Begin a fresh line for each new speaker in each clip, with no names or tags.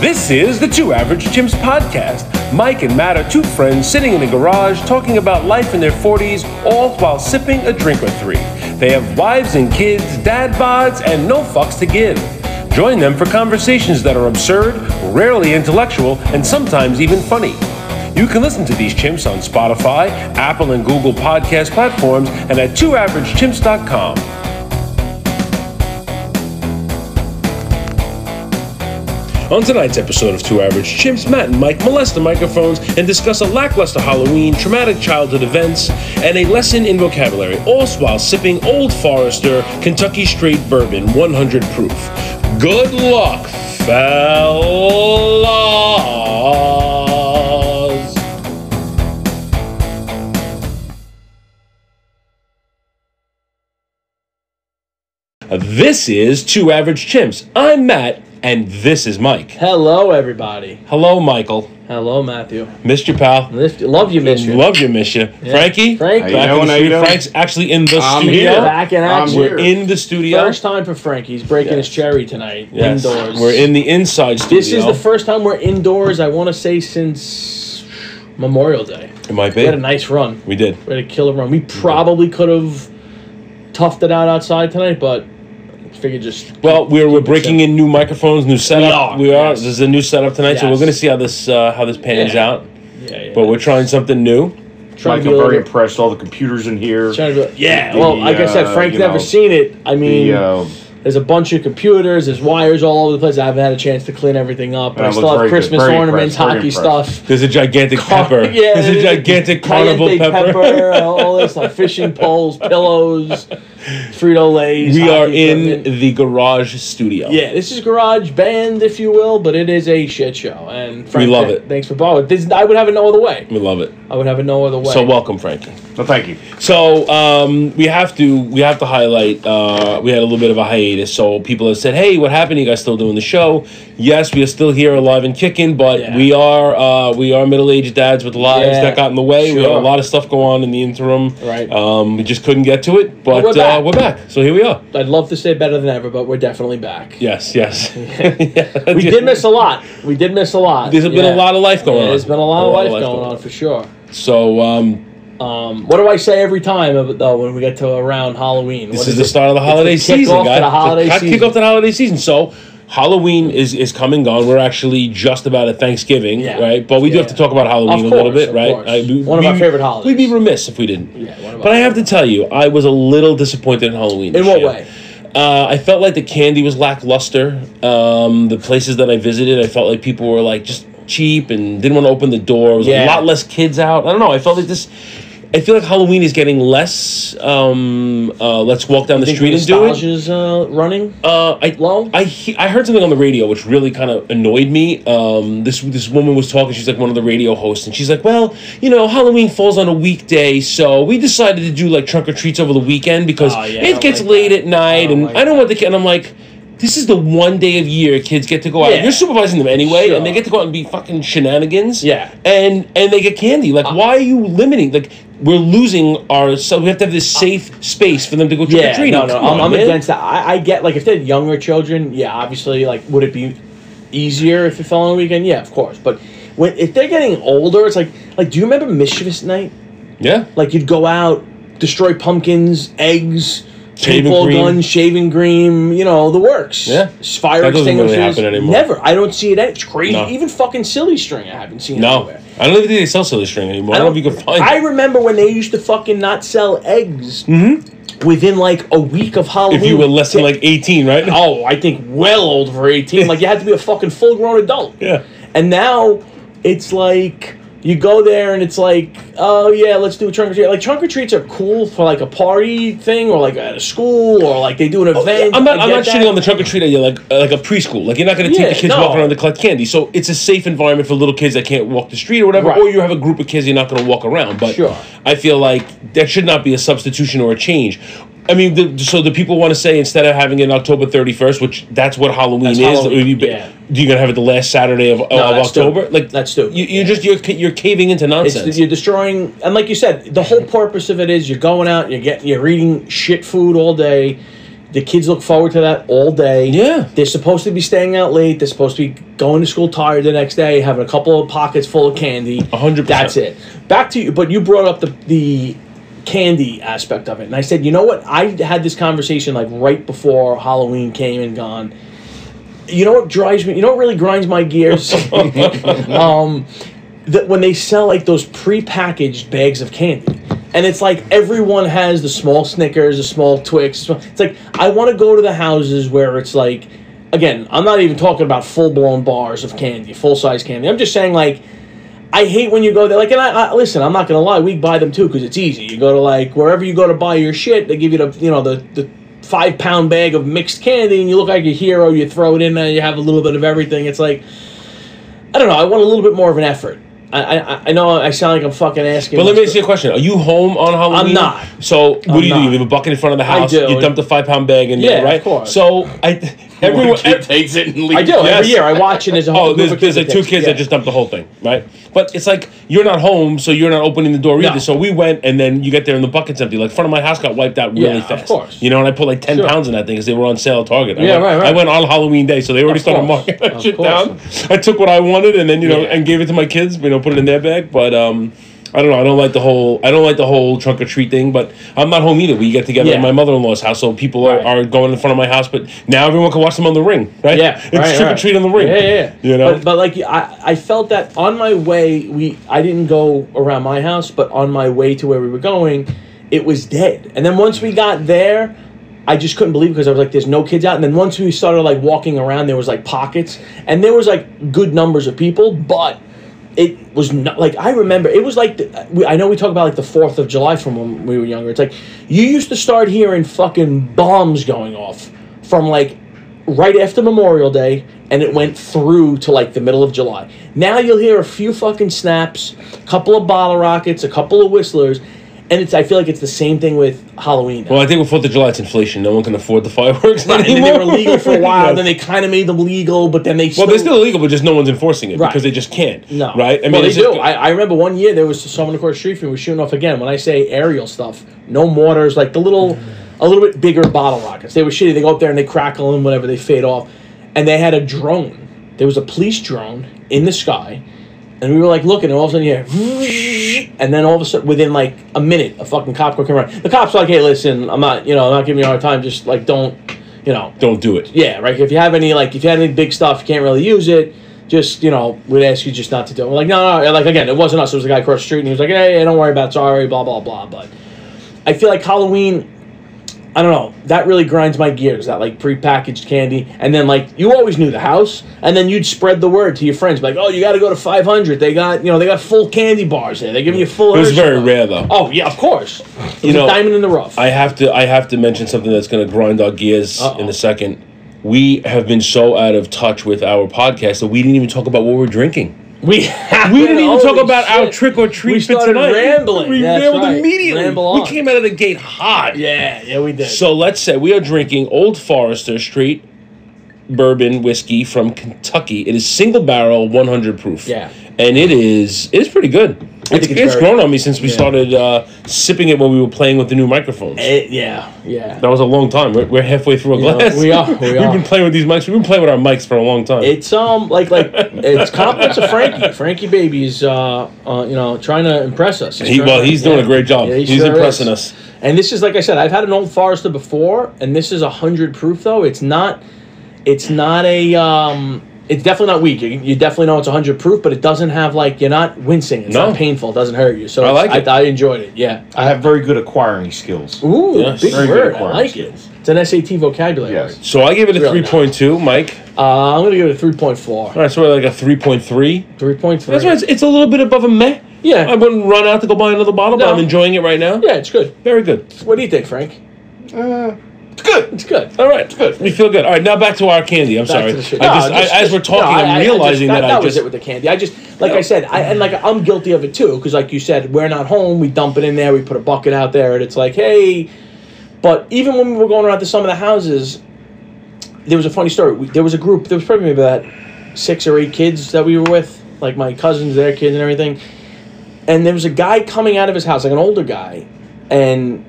This is the Two Average Chimps podcast. Mike and Matt are two friends sitting in a garage talking about life in their 40s, all while sipping a drink or three. They have wives and kids, dad bods, and no fucks to give. Join them for conversations that are absurd, rarely intellectual, and sometimes even funny. You can listen to these chimps on Spotify, Apple and Google podcast platforms, and at twoaveragechimps.com. On tonight's episode of Two Average Chimps, Matt and Mike molest the microphones and discuss a lackluster Halloween, traumatic childhood events, and a lesson in vocabulary, all while sipping Old Forester Kentucky Straight Bourbon 100 proof. Good luck, fellas! This is Two Average Chimps. I'm Matt, and this is Mike.
Hello, everybody.
Hello, Michael.
Hello, Matthew.
Missed you, pal.
Lift- Love you, miss you.
Love you, miss you. Frankie?
Frank.
Back
How
you
in the
you
studio. Frank's actually in the
I'm
studio.
here.
Back in
I'm
action.
We're in the studio.
First time for Frank. He's breaking his cherry tonight.
Yes.
Indoors.
We're in the inside studio.
This is the first time we're indoors, I want to say, since Memorial Day.
It might be.
We had a nice run.
We did.
We had a killer run. We probably could have toughed it out outside tonight, but figured just.
Well, we're, we're breaking in new microphones, new setup.
are,
We are.
yes.
This is a new setup tonight, so we're going to see how this uh, how this pans
Yeah.
out.
Yeah, yeah.
But we're trying something new.
trying
Mike,
to
I'm very impressed. All the computers in here.
trying to be- yeah,
The,
well, like I said,
uh,
Frank's never
know,
seen it. I mean,
The, uh,
There's a bunch of computers. There's wires all over the place. I haven't had a chance to clean everything up. But I still have
very good.
Christmas ornaments, hockey stuff.
There's a gigantic pepper.
Yeah,
There's a gigantic carnival
Cayenne
pepper.
all this stuff, fishing poles, pillows, Frito Lay's.
we are in
equipment.
the garage studio.
Yeah, this is Garage Band, if you will, but it is a shit show. And Frank,
love
th-
it.
Thanks for borrowing. This, I would have it no other way.
We love it.
I would have it no other way.
So welcome, Frankie.
No, thank you.
So um, we have to we have to highlight. Uh, we had a little bit of a hiatus, so people have said, "Hey, what happened? You guys still doing the show?" Yes, we are still here, alive and kicking, but
Yeah.
we are uh, we are middle aged dads with lives
Yeah,
that got in the way. We have a lot of stuff going on in the interim.
Right.
Um, we just couldn't get to it, but,
we're
uh,
back.
we're back. So here we are.
I'd love to say better than ever, but we're definitely back.
Yes, yes.
We did miss a lot. We did miss a lot.
There's been
Yeah.
a lot of life going
Yeah,
on.
There's been a lot of life going on for sure.
So um,
Um, what do I say every time though when we get to around Halloween?
This
What
is
it?
the start of the holiday
the
season,
to
guys.
the holiday
It's
season.
Kick off the holiday season. So Halloween is is coming gone. We're actually just about at Thanksgiving,
Yeah.
right? But we do have to talk about Halloween
Of
a little bit, right?
course.
we-
One of
we-
our favorite holidays.
We'd be remiss if we didn't.
Yeah,
But I have to tell you, I was a little disappointed in Halloween.
In what
year.
way?
Uh, I felt like the candy was lackluster. Um, the places that I visited, I felt like people were like just cheap and didn't want to open the door. There was
Yeah.
a lot less kids out. I don't know. I felt like this. I feel like Halloween is getting less. Um, uh, let's walk down the street and do it.
nostalgia's uh, running
Uh, I
low.
I he- I heard something on the radio which really kind of annoyed me. Um, this this woman was talking. She's like one of the radio hosts, and she's like, "Well, you know, Halloween falls on a weekday, so we decided to do like trunk or treats over the weekend because
Oh, yeah,
it gets
like
late
that.
at night,
I
and
like
I don't want the kid." And I'm like. This is the one day of year kids get to go out.
Yeah.
You're supervising them anyway,
Sure.
and they get to go out and be fucking shenanigans.
Yeah.
and and they get candy. Like, why are you limiting? Like, we're losing our. So we have to have this uh, safe space for them to go trick or
yeah,
treating.
no, no, I'm, I'm against that. I, I get like if they're younger children, yeah, obviously, like would it be easier if it fell on a weekend? Yeah, of course. But when if they're getting older, it's like like do you remember Mischievous Night?
Yeah,
Like you'd go out, destroy pumpkins, eggs.
Shaving
paintball
cream.
guns, shaving cream, you know the works.
Yeah.
fire
That doesn't really
extinguishers.
happen anymore.
Never. I don't see it. It's crazy.
No.
Even fucking silly string, I haven't seen
no,
anywhere.
I don't even think they sell silly string anymore. I don't, know if you can find.
I
it.
remember when they used to fucking not sell eggs mm-hmm. within like a week of Halloween.
if you were less than like 18, right?
oh, I think well old for eighteen. Like you had to be a fucking full grown adult.
Yeah.
And now it's like you go there and it's like, oh yeah, let's do a trunk or treat. Like trunk or treats are cool for like a party thing or like at a school or like they do an event.
I'm not.
I
I'm not
that.
shitting on the trunk or treat idea like uh, like a preschool. Like you're not going to take
Yeah,
the kids
no.
walking around to collect candy. So it's a safe environment for little kids that can't walk the street or whatever.
Right.
Or you have a group of kids you're not going to walk around. But
Sure.
I feel like that should not be a substitution or a change. I mean, the, so the people want to say instead of having it October 31st, which that's what Halloween
That's
is.
Halloween,
you,
yeah.
You're gonna have it the last Saturday of, of
that's
October.
stupid.
Like
That's stupid,
You, you're
yeah.
just you're you're caving into nonsense.
It's, you're destroying, and like you said, the whole purpose of it is you're going out, you're getting, you're eating shit food all day. The kids look forward to that all day.
Yeah.
They're supposed to be staying out late. They're supposed to be going to school tired the next day, having a couple of pockets full of candy.
A hundred.
That's it. Back to you, but you brought up the the candy aspect of it, and I said, you know what? I had this conversation like right before Halloween came and gone. You know what drives me? You know what really grinds my gears? um, that when they sell like those pre-packaged bags of candy and it's like everyone has the small snickers the small twix it's like i want to go to the houses where it's like again i'm not even talking about full-blown bars of candy full-size candy i'm just saying like i hate when you go there like and i, I listen i'm not gonna lie we buy them too because it's easy you go to like wherever you go to buy your shit they give you the you know the the five pound bag of mixed candy and you look like a hero you throw it in there you have a little bit of everything it's like I don't know. I want a little bit more of an effort. I I, I know I sound like I'm fucking asking.
But let me ask you a question: Are you home on Halloween?
I'm not.
So what
I'm
do you do? You leave a bucket in front of the house.
I do.
You dump the five pound bag in
Yeah,
there,
of
right?
course.
So I, everyone,
One kid takes it and leaves.
I do
Yes.
every year. I watch and there's a whole
Oh, there's, there's
kids
like two kids
yeah.
that just dumped the whole thing, right? But it's like you're not home, so you're not opening the door
No.
either. So we went, and then you get there and the bucket's empty. Like front of my house got wiped out really
Yeah, of
fast.
course.
You know, and I put like ten
Sure.
pounds in that thing because they were on sale at Target. I
Yeah,
went,
right, right.
I went on Halloween day, so they already
Of
started
course.
marking that
Of
shit
course.
down. I took what I wanted and then you know
Yeah.
and gave it to my kids. You know, put it in their bag. But um, I don't know. I don't like the whole. I don't like the whole trunk or treat thing. But I'm not home either. We get together
Yeah.
at my mother in law's house, so people are,
Right.
are going in front of my house. But now everyone can watch them on the ring, right?
Yeah,
it's
right,
trick or treat on the ring.
Yeah, yeah, yeah.
You know,
but, but like I, I felt that on my way. We I didn't go around my house, but on my way to where we were going, it was dead. And then once we got there. I just couldn't believe because I was like, "There's no kids out." And then once we started like walking around, there was like pockets, and there was like good numbers of people, but it was not like I remember. It was like the, I know we talk about like the Fourth of July from when we were younger. It's like you used to start hearing fucking bombs going off from like right after Memorial Day, and it went through to like the middle of July. Now you'll hear a few fucking snaps, a couple of bottle rockets, a couple of whistlers, and it's. I feel like it's the same thing with Halloween. now.
well, I think with Fourth of July, it's inflation. No one can afford the fireworks
Right, and
anymore.
they were legal for a while.
Yes.
Then they kind of made them legal, but then they
well, they're still illegal, but just no one's enforcing it
Right.
because they just can't.
No.
right?
I well, they
it's just-
do. I, I remember one year there was someone across the street from me was shooting off again. When I say aerial stuff, no mortars, like the little, a little bit bigger bottle rockets. They were shitty. They go up there and they crackle and whatever, they fade off. And they had a drone. There was a police drone in the sky. And we were like looking, and all of a sudden hear, and then all of a sudden, within like a minute, a fucking cop car came around. The cop's like, "Hey, listen, I'm not, you know, I'm not giving you a hard time. Just like, don't, you know,
don't do it.
yeah, right. If you have any like if you have any big stuff, you can't really use it. Just you know, we'd ask you just not to do it. We're like, no, no, like again, it wasn't us. It was the guy across the street, and he was like, hey, don't worry about it. Sorry, blah blah blah. But I feel like Halloween. I don't know. That really grinds my gears. That like prepackaged candy, and then like you always knew the house, and then you'd spread the word to your friends, like, oh, you got to go to 500. They got you know they got full candy bars there. They're giving you full.
It was very
bars.
rare, though.
Oh yeah, of course. It was
You know,
a diamond in the rough.
I have to I have to mention something that's going to grind our gears
Uh-oh.
in a second. We have been so out of touch with our podcast that we didn't even talk about what we're drinking.
We
We didn't even talk about our trick or treat
We started
tonight.
rambling.
We
That's
rambled
right.
immediately.
Ramble
we came out of the gate hot.
Yeah, yeah, we did.
So let's say we are drinking Old Forester straight bourbon whiskey from Kentucky. It is single barrel, 100 proof.
Yeah.
and it is it's pretty good. It's,
it's
it's
very-
grown on me since we
Yeah.
started uh, sipping it when we were playing with the new microphones.
Eh, yeah, yeah.
That was a long time. We're, we're halfway through a glass.
we are, we
We've
are.
been playing with these mics. We've been playing with our mics for a long time.
It's um like like it's compliments of Frankie. Frankie baby's uh, uh you know trying to impress us.
he,
trying
well,
to-
he's doing
yeah.
a great job.
Yeah, he
he's
sure
impressing
is.
us.
And this is like I said, I've had an old Forester before, and this is a hundred proof though. It's not, it's not a um. It's definitely not weak. You, you definitely know it's 100 proof, but it doesn't have like you're not wincing. It's
No.
not painful. It doesn't hurt you. So
I like it.
I, I enjoyed it. Yeah.
I have very good acquiring skills.
Ooh,
Yes.
big
Very good
word. I
acquiring
like it. It's an SAT vocabulary.
Yes.
word.
So I gave it a
Really
three point two, Mike.
Uh, I'm gonna give it a 3.4.
All right, so we're like a three point three.
3.3.
That's why it's, it's a little bit above a meh.
Yeah.
I wouldn't run out to go buy another bottle, but I'm enjoying it right now.
Yeah, it's good.
Very good.
What do you think, Frank?
It's good.
It's good.
All right, It's good. We feel good. All right, now back to our candy. I'm
Back
sorry.
to the shit.
I just, I, as we're talking,
no, I-
I'm
I- I
realizing
just,
that,
that,
I
was
just
it with the candy. I just like
No.
I said, I and like I'm guilty of it too because like you said, we're not home. We dump it in there. We put a bucket out there, and it's like, hey. But even when we were going around to some of the houses, there was a funny story. We, there was a group. There was probably maybe about six or eight kids that we were with, like my cousins, their kids, and everything. And there was a guy coming out of his house, like an older guy, and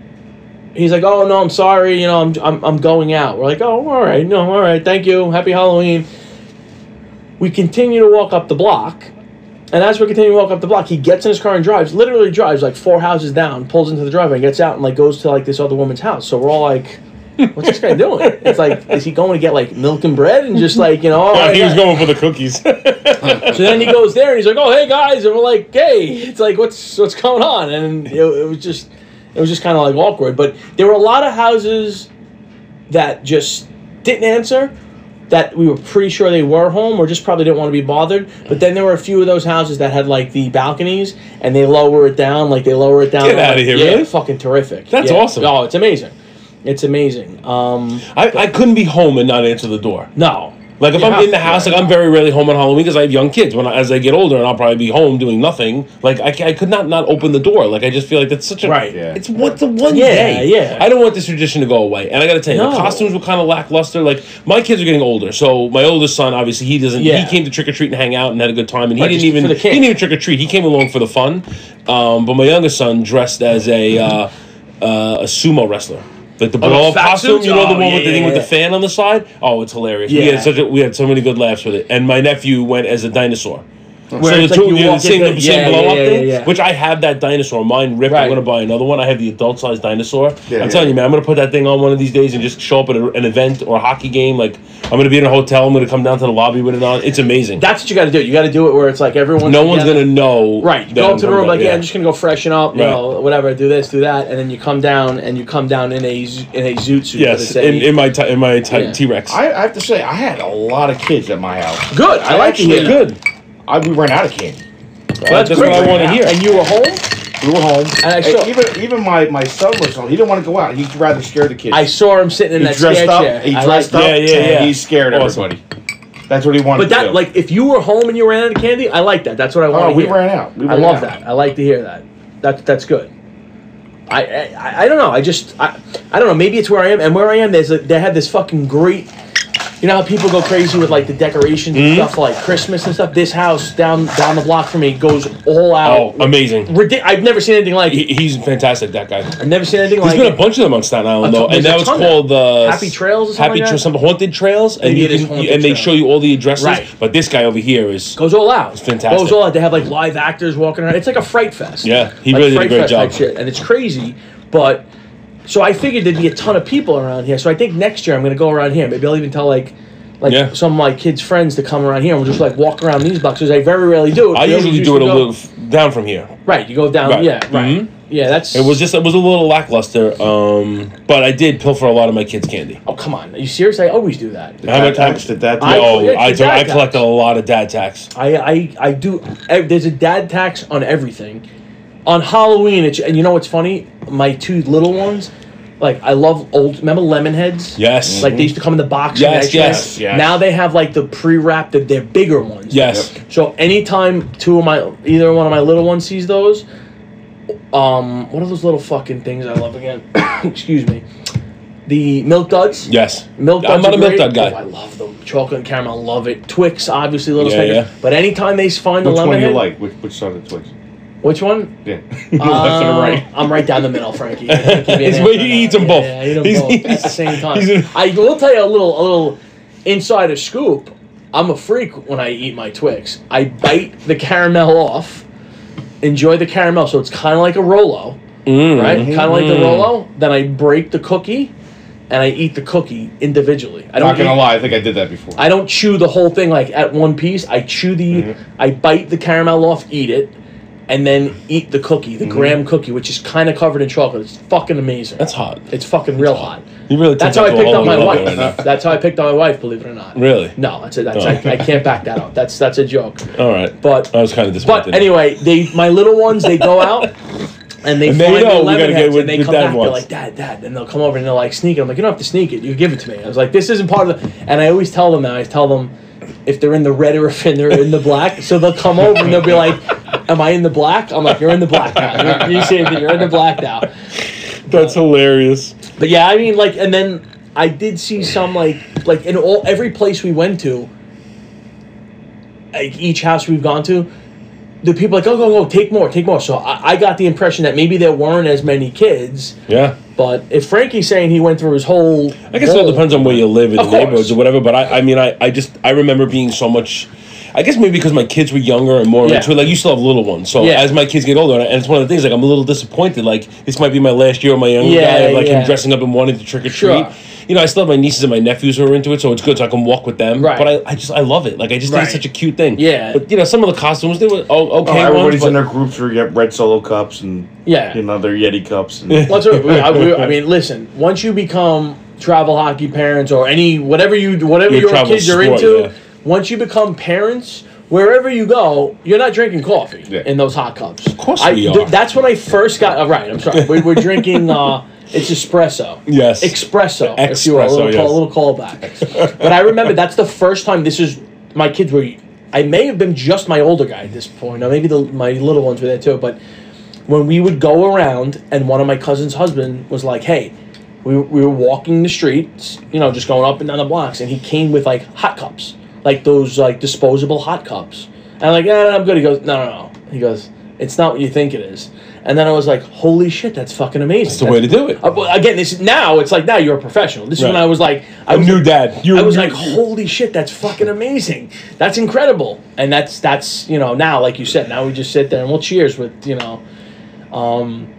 he's like, "Oh no, I'm sorry. You know, I'm I'm, I'm going out." We're like, "Oh, all right, no, all right, thank you, happy Halloween." We continue to walk up the block, and as we continue to walk up the block, he gets in his car and drives. Literally drives like four houses down, pulls into the driveway, and gets out and like goes to like this other woman's house. So we're all like. What's this guy doing? It's like, is he going to get like milk and bread and just like you know? all
Oh,
right,
he was going for the cookies.
So then he goes there and he's like, "Oh, hey guys," and we're like, "Hey," it's like, "What's what's going on?" And it, it was just, it was just kind of like awkward. But there were a lot of houses that just didn't answer. That we were pretty sure they were home, or just probably didn't want to be bothered. But then there were a few of those houses that had like the balconies, and they lower it down, like they lower it down.
Get outta
like,
here,
yeah,
really?
Fucking terrific.
That's
Yeah.
awesome.
Oh, it's amazing. It's amazing. Um,
I, I couldn't be home and not answer the door.
no,
Like if
You
I'm in the house,
right?
like I'm very rarely home on Halloween because I have young kids. When I, as I get older, and I'll probably be home doing nothing. Like I, I could not not open the door. Like I just feel like that's such a
Right.
Yeah.
It's what the one
Yeah,
day.
yeah.
I don't want this tradition to go away. And I got to tell you,
No.
the costumes were kind of lackluster. Like my kids are getting older, so my oldest son obviously he doesn't.
Yeah.
He came to trick or treat and hang out and had a good time, and he didn't even he didn't even trick or treat. He came along for the fun. Um, but my youngest son dressed as a uh, uh, a sumo wrestler. Like the blow up
fat
costume, you know the
Oh,
one with the
yeah,
thing with the fan on the side. Oh, it's hilarious. We had such a, we had so many good laughs with it. And my nephew went as a dinosaur.
Where
so the
it's like
two,
you
yeah, the same,
into-
the same
yeah,
blow
yeah,
up
yeah,
thing,
yeah.
which I have that dinosaur. Mine ripped.
Right.
I'm gonna buy another one. I have the adult sized dinosaur.
Yeah,
I'm
yeah.
telling you, man, I'm gonna put that thing on one of these days and just show up at a, an event or a hockey game. Like I'm gonna be in a hotel. I'm gonna come down to the lobby with it on. It's amazing.
that's what you got to do. You got to do it where it's like everyone's
no one's gonna know.
Right. You go
I'm
up to the room like, yeah, I'm just gonna go freshen up, you know, whatever, do this, do that, and then you come down and you come down in a z- in a zoot suit.
Yes, in, in my t- in my t-
Yeah.
T-Rex.
I, I have to say, I had a lot of kids at my house.
good. I like to
Actually,
hear
good.
I, we ran out of candy.
That's,
That's
what I
great.
want to hear.
And you were home.
We were home.
And I
And even even my, my son was home. He didn't want to go out. He'd rather scare the kids.
I saw him sitting in
he
that
dressed
scare
up.
chair.
He dressed
like
up.
Yeah, yeah, yeah.
He scared
Awesome.
everybody. That's what he wanted
But
to
that,
do.
like, if you were home and you ran out of candy, I like that. That's what I want
oh,
to
we
hear.
ran out. We
I love
out.
that. I like to hear that. That that's good. I, I I don't know. I just I, I don't know. Maybe it's where I am, and where I am, there's a, they have this fucking great. You know how people go crazy with like the decorations and stuff for like Christmas and stuff. This house down down the block from me goes all out.
Oh, amazing.
Ridic- I've never seen anything like it.
He, he's fantastic. That guy.
I've never seen anything
There's
like
been a
it.
bunch of them on Staten Island though, and
there's a
now it's
ton
called uh,
Happy Trails or something
Happy
like
Trails,
that?
some haunted trails, and you
it is
can,
Haunted
and they
Trail.
show you all the addresses.
Right.
But this guy over here is
Goes all out. It's
fantastic.
Goes all out. They have like live actors walking around. It's like a fright fest.
Yeah, he really did a great
Fest type
job.
Shit, and it's crazy, but so I figured there'd be a ton of people around here. So I think next year I'm gonna go around here. Maybe I'll even tell like. Like
Yeah.
some of my kids' friends to come around here and we'll just like walk around these boxes. I very rarely do.
I usually do it a
go-
little f- down from here.
Right, you go down.
Right.
Yeah, right.
Mhm.
Yeah, that's.
It was just it was a little lackluster, um, but I did pilfer a lot of my kids' candy.
Oh come on! Are you serious? I always do that.
The
How
dad
much-
tax, the dad
I-
tax.
oh,
yeah,
I,
the
do- I
dad
collected
tax.
a lot of dad tax.
I, I, I do. eh, There's a dad tax on everything. On Halloween, it's, and you know what's funny? My two little ones, like I love old. Remember lemon heads?
Yes.
Like they used to come in the box.
Yes, yes,
yes.
Now they have like the pre-wrapped. They're, they're bigger ones.
Yes.
Yep.
So anytime two of my, either one of my little ones sees those, um, what are those little fucking things I love again? Excuse me. The milk duds.
Yes.
Milk
I'm
duds
not a milk dud guy.
Oh, I love them. Chocolate and caramel, love it. Twix, obviously, little
Yeah,
Snickers.
yeah.
But anytime they find the
Which
lemon
one you like? Which, which side of the Twix?
Which one?
Yeah. Left and
Uh,
right.
I'm right down the middle, Frankie. I can't give you an
He's-
answer
he
on
eats
that.
them both.
Yeah, I eat them
He's-
both at the same time.
he's a-
I will tell you a little, a little insider scoop. I'm a freak when I eat my Twix. I bite the caramel off, enjoy the caramel, so it's kind of like a Rolo,
Mm.
right? Kind of like the
Mm.
Rolo. Then I break the cookie, and I eat the cookie individually. I don't
Not gonna
eat-
lie, I think I did that before.
I don't chew the whole thing like at one piece. I chew the,
Mm-hmm.
I bite the caramel off, eat it, and then eat the cookie,
Mm-hmm.
the graham cookie, which is kind of covered in chocolate. It's fucking amazing.
That's hot.
It's fucking real hot.
You really.
That's
took
how I
that to a
picked
whole
up my wife.
right now.
That's how I picked up my wife. Believe it or not.
Really?
No, that's a, that's
Oh.
I, I can't back that up. That's that's a joke.
All right.
But
I was kind of disappointed.
but anyway, they my little ones they go out. And they
And they
find
know
the
we
lemon
get
heads
what
and they
the
come
dad
back. They're
wants.
like, Dad, Dad. And they'll come over and they're like, sneak it. I'm like, you don't have to sneak it. You give it to me. I was like, this isn't part of the. And I always tell them that. I tell them if they're in the red or if they're in the black. So they'll come over and they'll be like, Am I in the black? I'm like, You're in the black now. You, you see it, you're in the black now.
That's hilarious.
But yeah, I mean, like, and then I did see some like, like in all every place we went to, like each house we've gone to, the people like, oh, go, go, take more, take more. So I, I got the impression that maybe there weren't as many kids,
Yeah.
But if Frankie's saying he went through his whole,
I guess it all depends on where you live in the neighborhoods or whatever. But I, I mean, I, I just I remember being so much. I guess maybe because my kids were younger and more
Yeah.
into it. Like you still have little ones, so
Yeah.
as my kids get older, and it's one of the things. Like I'm a little disappointed. Like this might be my last year with my younger
Yeah,
guy, of, like
yeah.
him dressing up and wanting to trick or treat.
Sure.
You know, I still have my nieces and my nephews who are into it, so it's good. So I can walk with them.
Right.
But I, I just I love it. Like I just think it's such a cute thing.
Yeah.
But you know, some of the costumes they were oh,
Oh,
okay.
everybody's
ones,
in their groups where you get red solo cups and
Yeah.
you know their Yeti cups. And,
Well, that's I, I mean, listen. Once you become travel hockey parents or any whatever you whatever
Your
your,
travel
kids are into,
yeah.
Once you become parents, wherever you go, you're not drinking coffee
Yeah.
in those hot cups. Of
course
I,
we
th-
are.
that's when I first got. Uh, right, I'm sorry. we, we're drinking. Uh, it's espresso.
Yes.
Espresso, if you will. A
Espresso,
little, call,
yes.
a little callback. but I remember that's the first time. This is my kids were. I may have been just my older guy at this point, or maybe the, my little ones were there too. But when we would go around, and one of my cousin's husband was like, "Hey." We, we were walking the streets, you know, just going up and down the blocks, and he came with like hot cups, like those like disposable hot cups. And I'm like, yeah, I'm good. He goes, no, no, no. He goes, it's not what you think it is. And then I was like, holy shit, that's fucking amazing.
That's the way to do it.
Uh, again, this now it's like now you're a professional. This is when I was like, I was
new dad. You're
I was like, holy shit, that's fucking amazing. That's incredible. And that's that's you know now, like you said, now we just sit there and we'll cheers with you know, um,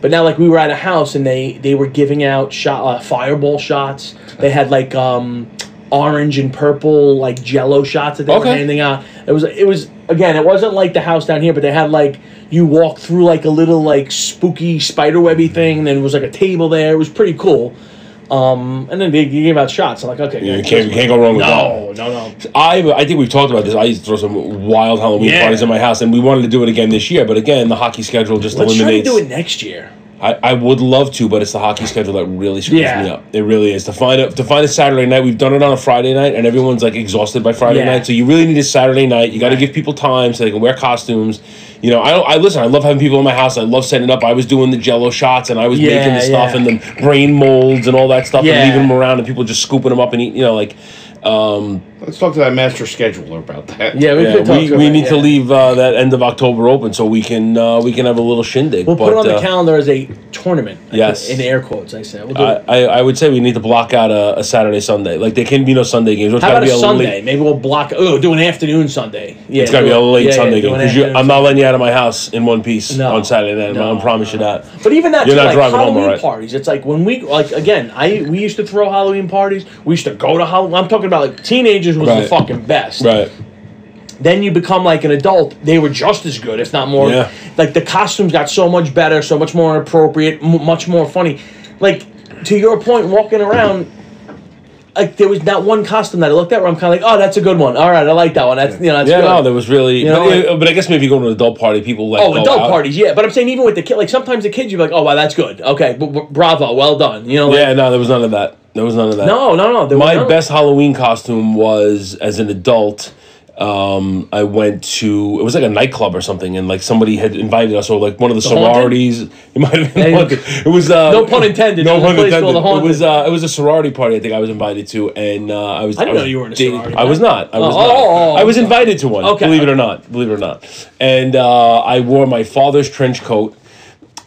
but now like we were at a house and they they were giving out shot uh, fireball shots. They had like um, orange and purple like Jello shots that they were
Okay.
handing out. It was it was again, it wasn't like the house down here, but they had like you walk through like a little like spooky spiderwebby thing. And then it was like a table there. It was pretty cool. Um, and then they gave out shots. I'm like, okay,
Yeah,
yeah,
you can't, you can't go wrong with that.
no, no, no.
I I think we've talked about this. I used to throw some wild Halloween
Yeah.
parties in my house, and we wanted to do it again this year. But again, the hockey schedule just
Let's try to
eliminates.
do it next year.
I, I would love to, but it's the hockey schedule that really screws
Yeah.
me up. It really is. To find a to find a Saturday night, we've done it on a Friday night, and everyone's like exhausted by Friday
Yeah.
night. So you really need a Saturday night. You got to give people time so they can wear costumes. You know, I don't. I listen. I love having people in my house. I love setting up. I was doing the Jello shots, and I was
Yeah,
making the stuff and the brain molds and all that stuff, and leaving them around, and people just scooping them up and eat. You know, like. Um,
Let's talk to that master scheduler about that.
Yeah, we
yeah,
could talk
we,
to
we
it,
need to leave uh, that end of October open so we can uh, we can have a little shindig.
We'll
but,
put it on the
uh,
calendar as a tournament.
Yes.
in air quotes, I said. We'll
I. I, I would say we need to block out a, a Saturday Sunday. Like there can be no Sunday games. It's
How
gotta
about a Sunday?
Late,
Maybe we'll block. Oh, do an afternoon Sunday. Yeah,
it's got to be a late
yeah, yeah,
Sunday
do
game because I'm not letting you out of my house in one piece
No.
on Saturday night.
No,
I promise you that.
But even that,
You're
too,
not
like
driving home,
Halloween parties. It's like when we like again. I we used to throw Halloween parties. We used to go to Halloween. I'm talking about like teenagers was the fucking best.
Right.
Then you become like an adult. They were just as good, if not more.
Yeah.
Like the costumes got so much better, so much more appropriate, m- much more funny. Like to your point, walking around. Like there was that one costume that I looked at where I'm kind of like, oh, that's a good one. All right, I like that one. That's you know, that's
Yeah,
good.
no, there was really.
You know,
but,
like-
but I guess maybe if you go to an adult party, people like.
Oh, adult
out.
parties, yeah. But I'm saying even with the kid, like sometimes the kids, you're like, oh, wow, that's good. Okay, b- b- bravo, well done. You know, like,
Yeah, no, there was none of that. There was none of that.
no, no, no. there was
My best Halloween costume was as an adult. Um, I went to it was like a nightclub or something, and like somebody had invited us, or like one of the,
Haunted?
sororities. It might have been
Yeah,
Haunted. It was uh,
No pun intended,
No
a
pun intended.
The
It was uh, it was a sorority party. I think I was invited to, and uh, I was.
I didn't
was
know you were in a
dating-
sorority.
I was not. I was
Oh,
not.
oh, oh,
I was
sorry.
invited to one.
Okay.
Believe it or not. Believe it or not. And uh, I wore my father's trench coat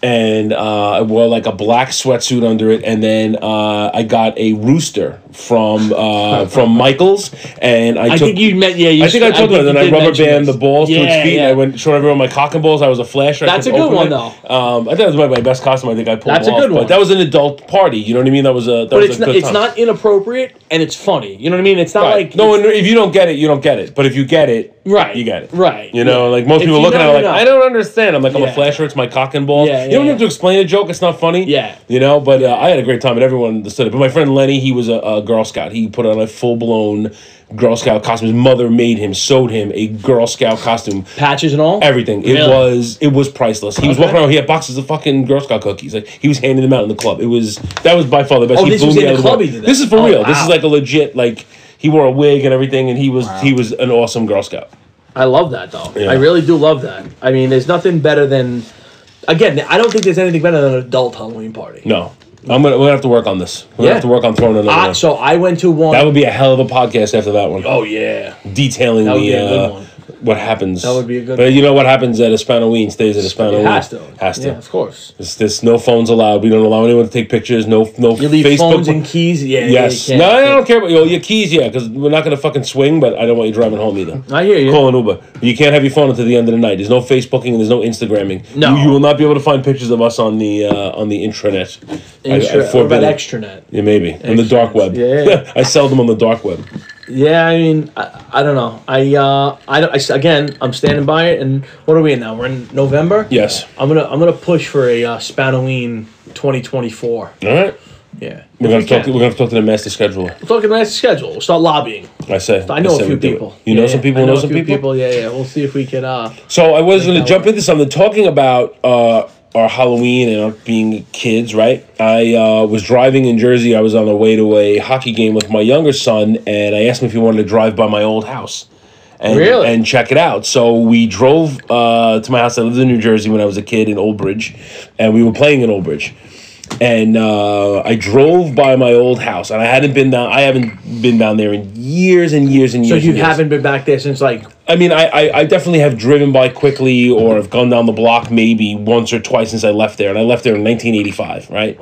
and uh, I wore like a black sweatsuit under it, and then uh, I got a rooster from uh, from Michaels, and I,
I
took.
think you met yeah. You
I think I
you
her. Then I rubber band
this.
the balls to
Yeah,
its feet.
yeah.
I went showed everyone my cock and balls. I was a flasher.
That's a good one,
it.
though.
Um, I think that was my, my best costume. I think I pulled
That's a
off.
good
But
one.
that was an adult party. You know what I mean? That was a. That
But
was
it's
a
not.
good
It's not inappropriate, and it's funny. You know what I mean? It's not
Right.
like
no, and if you don't get it, you don't get it. But if you get it,
Right.
you get it.
Right.
You know,
Yeah.
like most
If
people looking at it like. I don't understand. I'm like, I'm a flasher. It's my cock and balls.
Yeah,
you don't have to explain a joke. It's not funny.
Yeah.
You know, but uh, I had a great time and everyone understood it. But my friend Lenny, he was a, a Girl Scout. He put on a full blown Girl Scout costume. His mother made him, sewed him a Girl Scout costume.
patches and all.
Everything. It was it was priceless. He was walking around. He had boxes of fucking Girl Scout cookies. Like he was handing them out in the club. It was that was by far the best.
Oh,
He
this was in the club
water.
he did that?
This is for
Oh,
real. This is like a legit like he wore a wig and everything, and he was he was an awesome Girl Scout.
I love that though.
Yeah.
I really do love that. I mean, there's nothing better than. Again, I don't think there's anything better than an adult Halloween party.
No, I'm gonna gonna have to work on this. We're gonna
Yeah.
have to work on throwing another
I,
one.
so I went to one.
That would be a hell of a podcast after that one.
oh yeah.
Detailing
That would
the
be a good
uh,
one.
What happens.
That would be a good
But you know what happens at Hispanoween stays at Hispanoween.
It has to.
Has to.
Yeah, of course.
It's, there's no phones allowed. We don't allow anyone to take pictures. No, no
You leave
Facebook.
phones and keys. Yeah. yeah,
yes.
you
no, I don't care about your, your keys. Yeah, because we're not gonna fucking swing. But I don't want you driving home either.
I hear you.
Call an Uber. You can't have your phone until the end of the night. There's no Facebooking and there's no Instagramming.
No.
You, you will not be able to find pictures of us on the uh, on the intranet. I- I
what about extranet?
Yeah, maybe on the dark web.
Yeah, yeah.
I sell them on the dark web.
Yeah, I mean, I, I don't know. I uh, I, don't- I again, I'm standing by it. And what are we in now? We're in November.
Yes.
I'm gonna I'm gonna push for a uh, Spanoween 2024.
All right.
Yeah.
We're gonna talk. To, we're gonna talk to the master scheduler.
We're talking about schedule. We'll start lobbying.
I say.
I know
say
a few
we
people.
You
Yeah,
know some people.
I
know
a
some
few
people.
Yeah, yeah. We'll see if we can. Uh,
So I was to jump
work.
into something talking about uh, our Halloween and our being kids, right? I uh, was driving in Jersey. I was on the way to a hockey game with my younger son, and I asked him if he wanted to drive by my old house. And,
Really?
and check it out. So we drove uh, to my house. I lived in New Jersey when I was a kid in Old Bridge, and we were playing in Old Bridge. And uh, I drove by my old house, and I hadn't been down. I haven't been down there in years and years and years.
so
you years.
haven't been back there since like
I mean, I, I, I definitely have driven by quickly or have gone down the block maybe once or twice since I left there. And I left there in 1985, right?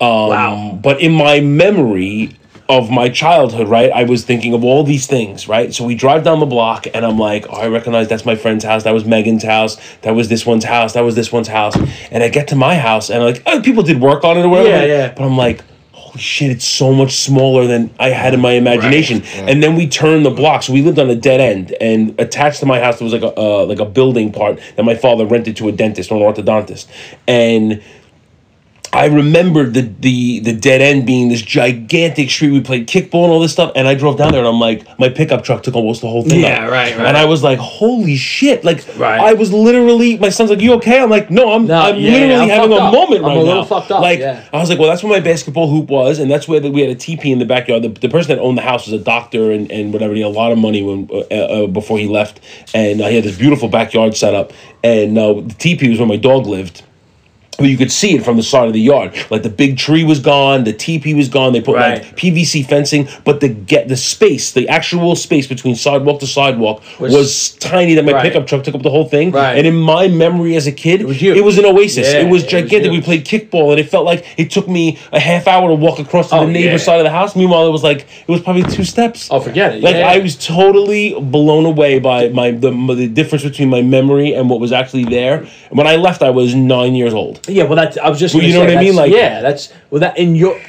Um,
wow.
But in my memory of my childhood, right, I was thinking of all these things, right? So we drive down the block and I'm like, oh, I recognize that's my friend's house. That was Megan's house. That was this one's house. That was this one's house. And I get to my house and like, oh, people did work on it or whatever.
Yeah, yeah.
But I'm like, holy shit, it's so much smaller than I had in my imagination. And then we turned the block. So we lived on a dead end, and attached to my house there was like a uh, like a building part that my father rented to a dentist or an orthodontist. And I remembered the the the dead end being this gigantic street. We played kickball and all this stuff, and I drove down there, and I'm like, my pickup truck took almost the whole thing.
Yeah,
up.
right, right.
And I was like, holy shit! Like,
Right.
I was literally. My son's like, you okay? I'm like, no, I'm
No,
I'm
yeah,
literally
yeah, I'm
having a
up.
moment
I'm
right
a little
now.
fucked up,
Like,
yeah.
I was like, well, that's where my basketball hoop was, and that's where the, we had a teepee in the backyard. The, the person that owned the house was a doctor and, and whatever. He had a lot of money when uh, uh, before he left, and uh, he had this beautiful backyard set up. And uh, the teepee was where my dog lived. But you could see it from the side of the yard. Like the big tree was gone, the teepee was gone. They put
Right.
like PVC fencing, but the get the space, the actual space between sidewalk to sidewalk was,
Was-
tiny. That my
Right.
pickup truck took up the whole thing.
Right.
And in my memory as a kid, it
was.
It was an oasis.
Yeah,
it was
it was
gigantic. we played kickball, and it felt like it took me a half hour to walk across to
Oh,
the neighbor's
yeah.
side of the house. Meanwhile, it was like it was probably two steps.
oh forget it.
Like
yeah.
I was totally blown away by my the, the difference between my memory and what was actually there. When I left, I was nine years old.
Yeah, well, that's I was just.
Well, you know what I mean? Like-
yeah, that's well that in your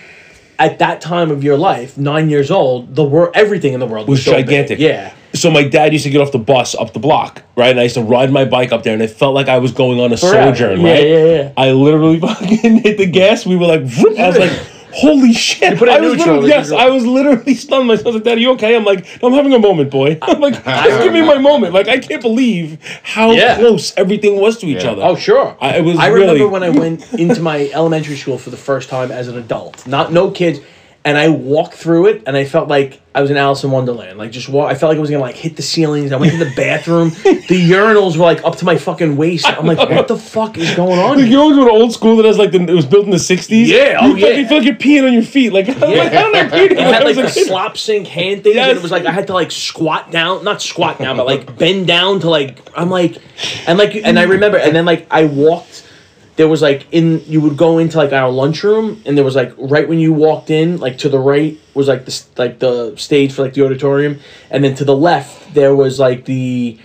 at that time of your life, nine years old, the world, everything in the world was,
was
so big.
gigantic.
Yeah,
So my dad used to get off the bus up the block, right? And I used to ride my bike up there, and it felt like I was going on a
Forever.
sojourn,
Yeah,
right?
Yeah, yeah, yeah.
I literally fucking hit the gas. We were like, vroom. I was like, holy shit!
put it
I
in
was
neutral,
literally, yes,
neutral.
I was literally stunned. My son's like, "Dad, are you okay?" I'm like, "No, "I'm having a moment, boy." I'm like, "Just give me my moment." Like, I can't believe how
Yeah.
close everything was to each
Yeah.
other.
Oh sure.
I- it was
I
really-
remember when I went into my elementary school for the first time as an adult, not no kids, and I walked through it, and I felt like I was in Alice in Wonderland. Like just walk, I felt like I was gonna like hit the ceilings. I went to the bathroom. the urinals were like up to my fucking waist. I'm like, what the fuck is going on? Here?
you always go to old school that has like the, it was built in the '60s.
Yeah, oh,
you
yeah.
feel like you're peeing on your feet. Like, I'm like how did I pee?
It had like
a
the slop sink hand things, and
Yes.
it was like I had to like squat down, not squat down, but like bend down to like I'm like, and like, and I remember, and then like I walked. There was like in you would go into like our lunchroom, and there was like right when you walked in, like to the right was like the like the stage for like the auditorium, and then to the left there was like the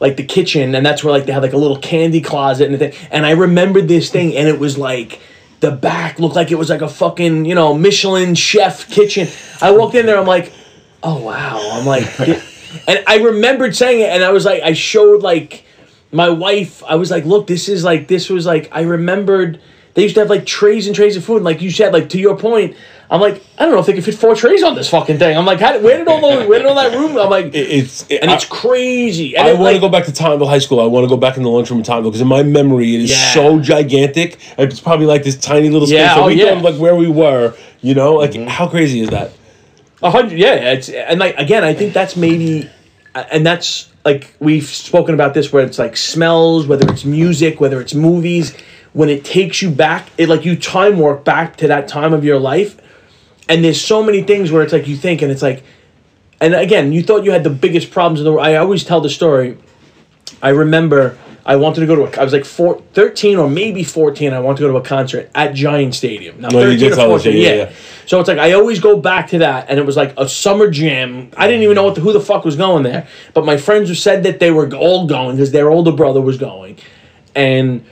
like the kitchen, and that's where like they had like a little candy closet and the thing. And I remembered this thing, and it was like the back looked like it was like a fucking you know Michelin chef kitchen. I walked in there, I'm like, oh wow, I'm like, and I remembered saying it, and I was like, I showed like my wife. I was like, look, this is like this was like I remembered. They used to have like trays and trays of food, and like you said, like to your point. I'm like, I don't know if they could fit four trays on this fucking thing. I'm like, how did, where did all those, where did all that room? I'm like,
it's it,
and
I-
it's crazy. And
I want
like,
to go back to Tottenville High School. I want to go back in the lunchroom in Tottenville because in my memory it is
Yeah.
so gigantic. It's probably like this tiny little space.
Yeah,
So
oh,
we
yeah.
thought like where we were. You know, like mm-hmm. how crazy is that?
A hundred, yeah. It's and like again, I think that's maybe, and that's like we've spoken about this where it's like smells, whether it's music, whether it's movies, when it takes you back, it like you time warp back to that time of your life, and there's so many things where it's like you think, and it's like, and again, you thought you had the biggest problems in the world. I always tell the story. I remember I wanted to go to a, I was like four, 13 or maybe 14. I wanted to go to a concert at Giant Stadium. Now,
No, you
13
did
or 14,
yeah,
yeah. So it's like I always go back to that, and it was like a summer jam. I didn't even know what the, who the fuck was going there, but my friends who said that they were all going because their older brother was going, and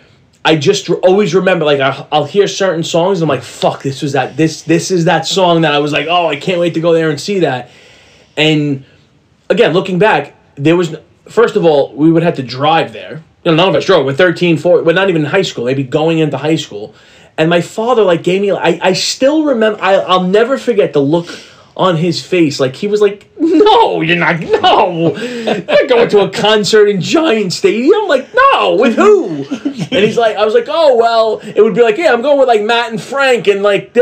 I just re- always remember like I, I'll hear certain songs. And I'm like, fuck, this was that this this is that song that I was like, oh, I can't wait to go there and see that. And again, looking back, there was first of all we would have to drive there. You know, none of us drove. We're 13, 14, we're not even in high school. Maybe going into high school, and my father like gave me. I I still remember. I I'll never forget the look on his face. Like he was like, "No, you're not. No, you're going to a concert in Giant Stadium. Like, no, with who?" And he's like, "I was like, oh well, it would be like, yeah, I'm going with like Matt and Frank and like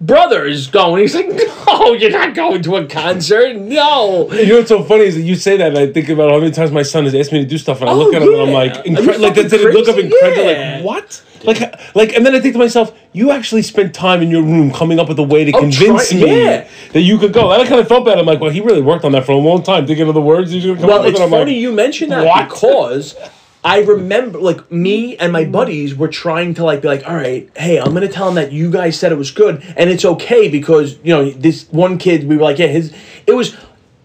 their." is going. He's like, no, you're not going to a concert. No,
You know what's so funny is that you say that, and I think about how many times my son has asked me to do stuff, and I
Oh,
look at him and I'm like, incre- like that look of
crazy?
incredulous,
Yeah.
like what? Like, like, and then I think to myself, you actually spent time in your room coming up with a way to oh, convince
try-
me
yeah.
that you could go. And I kind of felt bad. I'm like, well, he really worked on that for a long time, thinking of the words he's gonna come
Well,
up with.
it's
and I'm
funny
like,
you mentioned that
what?
because I remember, like, me and my buddies were trying to like be like, all right, hey, I'm gonna tell him that you guys said it was good, and it's okay because you know this one kid, we were like, yeah, his, it was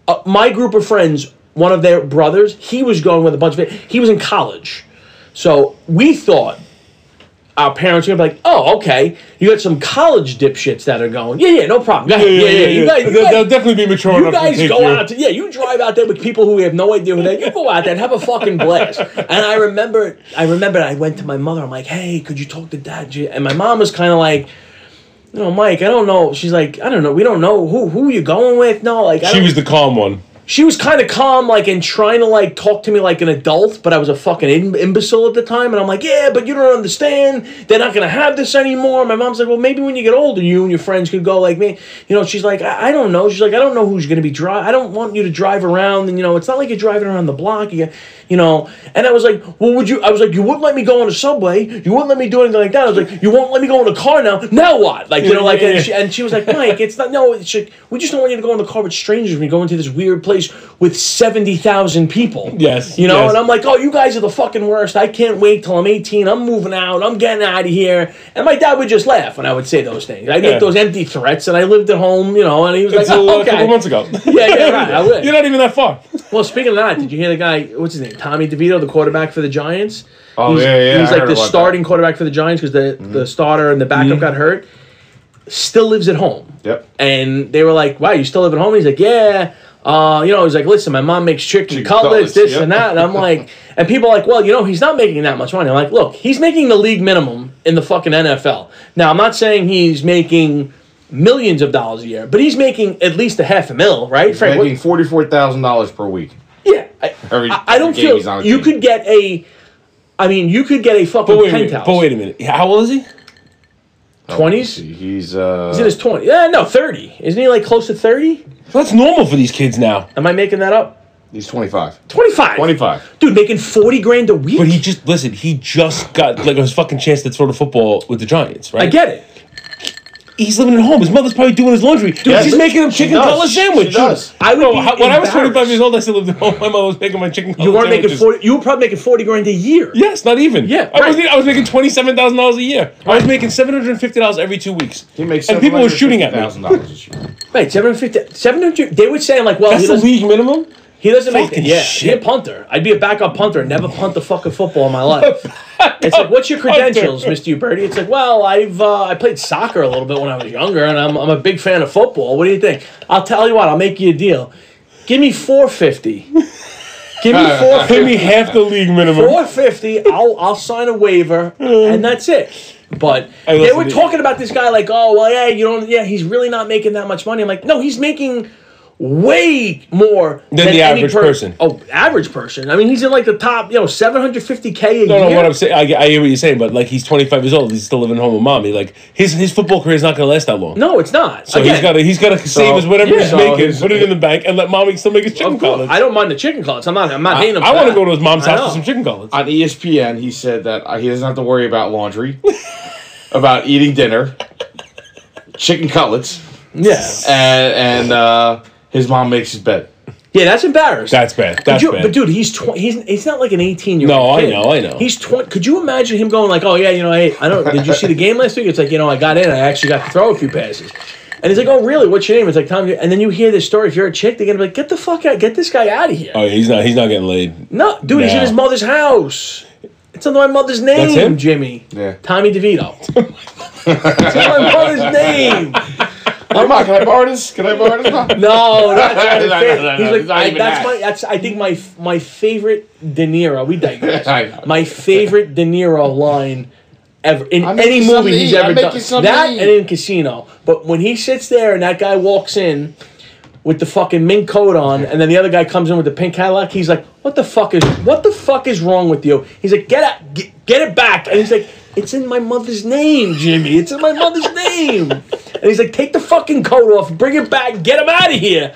uh, my group of friends. One of their brothers, he was going with a bunch of it. He was in college, so we thought our parents were gonna be like, oh, okay, you got some college dipshits that are going. Yeah, yeah, no problem. Go ahead. Yeah, yeah, You guys, you
They'll,
guys-
they'll definitely be mature
you
enough to
guys
take
go
you.
out to yeah, you drive out there with people who have no idea who they are, you go out there and have a fucking blast. And I remember I remember I went to my mother, I'm like, hey, could you talk to dad? And my mom was kinda like you know, Mike, I don't know. She's like, I don't know. We don't know who who you going with. No, like I
She was the calm one.
She was kind of calm, like, and trying to like talk to me like an adult, but I was a fucking im- imbecile at the time, and I'm like, yeah, but you don't understand. They're not gonna have this anymore. My mom's like, well, maybe when you get older, you and your friends could go like me. You know, she's like, I, I don't know. She's like, I don't know who's gonna be drive. I don't want you to drive around, and you know, it's not like you're driving around the block. You, you know, and I was like, well, would you? I was like, you wouldn't let me go on a subway. You wouldn't let me do anything like that. I was like, you won't let me go in a car now. Now what? Like, you know, like, and she, and she was like, Mike, it's not. No, it's like, we just don't want you to go in the car with strangers when you go into this weird place with seventy thousand people.
Yes,
you know,
yes.
and I'm like, oh, you guys are the fucking worst. I can't wait till I'm 18. I'm moving out. I'm getting out of here. And my dad would just laugh when I would say those things. I'd
Yeah.
make those empty threats, and I lived at home, you know, and he was like,
Until
oh,
uh, a couple months ago.
Yeah, yeah, right. I would.
You're not even that far.
Well, speaking of that, did you hear the guy? What's his name? Tommy DeVito, the quarterback for the Giants.
Oh,
he's,
yeah, yeah,
He's like the
about that.
starting quarterback for the Giants because the the starter and the backup got hurt. Still lives at home.
Yep.
And they were like, "Wow, you still live at home?" He's like, "Yeah." Uh, you know, he's like, "Listen, my mom makes chicken,
Chicken
cutlets,
cutlets,
this
yep.
and that." And I'm like, and people are like, "Well, you know, he's not making that much money." I'm like, "Look, he's making the league minimum in the fucking NFL." Now, I'm not saying he's making millions of dollars a year, but he's making at least a half a mil, right? Frank,
Making forty four thousand dollars per week.
yeah, I,
Every-
I, I don't
every game he's on
feel you
team.
could get a. I mean, you could get a fucking
But wait, minute,
penthouse.
but wait a minute. How old is he?
Twenties?
See, He's uh.
He's in his twenty. Yeah, no, thirty. Isn't he like close to thirty?
That's normal for these kids now.
Am I making that up?
he's twenty five.
Twenty five.
Twenty five.
Dude, making forty grand a week.
But he just listen. He just got like his fucking chance to throw the football with the Giants, right?
I get it.
He's living at home. His mother's probably doing his laundry. Dude,
Yeah,
she's making him chicken
does.
cutlet sandwich.
She does.
I would
Bro,
be
how- when I was 25 years old, I still lived at home. My mother was making my chicken cutlet
You weren't making forty. You were probably making forty grand a year.
Yes, not even.
Yeah,
I was. I was making twenty seven thousand dollars a year. I was making seven hundred and fifty dollars every two weeks.
He makes
and people were shooting at me.
thousand dollars this year.
Right, seven hundred fifty. Seven hundred. They would say, like, well,
That's
he
the league minimum.
He doesn't make.
Fucking
Yeah,
shit.
he a punter. I'd be a backup punter. Never punt the fucking football in my life. It's like, what's your credentials, Mr. Uberti? It's like, well, I've uh, I played soccer a little bit when I was younger, and I'm, I'm a big fan of football. What do you think? I'll tell you what. I'll make you a deal. Give me four fifty. Give me four
Pay me half the league minimum.
Four fifty. I'll I'll sign a waiver, and that's it. But
Hey,
they were talking about this guy like, oh well, yeah, you don't, yeah, he's really not making that much money. I'm like, no, he's making way more
Than the
any
average person.
Oh, average person. I mean, he's in like the top, you know, 750k a
No,
year.
no, what I'm saying, I, I hear what you're saying, but like he's 25 years old, he's still living home with mommy. Like his his football career is not going to last that long.
no, it's not.
So
Again,
he's got to he's got to save his whatever
yeah.
he's
So
making,
his-
put it in the bank, and let mommy still make his chicken
of course,
cutlets.
I don't mind the chicken cutlets. I'm not. I'm not hating him.
I want to go to his mom's
I
house
know.
for some chicken cutlets.
On ESPN, he said that uh, he doesn't have to worry about laundry, about eating dinner, chicken cutlets,
Yeah.
and and uh, His mom makes his bed.
Yeah, that's embarrassing.
That's bad.
Could
That's
you-
bad.
But dude, he's tw- he's he's not like an eighteen year old.
No, I know, I know.
He's twenty. Could you imagine him going like, "Oh yeah, you know, hey, I don't. Did you see the game last week? It's like you know, I got in. I actually got to throw a few passes." And he's like, "Oh really? What's your name?" It's like Tom. And then you hear this story. If you're a chick, they're gonna be like, "Get the fuck out! Get this guy out of here!"
oh, yeah, he's not. He's not getting laid.
No, dude, he's in his mother's house. It's under my mother's name,
That's him?
Jimmy.
Yeah.
Tommy DeVito. it's under my mother's name.
Come on, can I borrow this? Can I borrow this?
No, that's
No, no,
favorite.
no, no,
He's like,
not
I,
even
that's
that.
my. That's I think my my favorite De Niro. We digress. My favorite De Niro line ever in
I'm
any movie he's
eat.
ever done. That
eat.
and in Casino. But when he sits there and that guy walks in with the fucking mink coat on, and then the other guy comes in with the pink Cadillac, he's like, "What the fuck is what the fuck is wrong with you?" He's like, "Get it, get, get it back!" And he's like, "It's in my mother's name, Jimmy. It's in my mother's name." And he's like, "Take the fucking coat off, bring it back, get him out of here."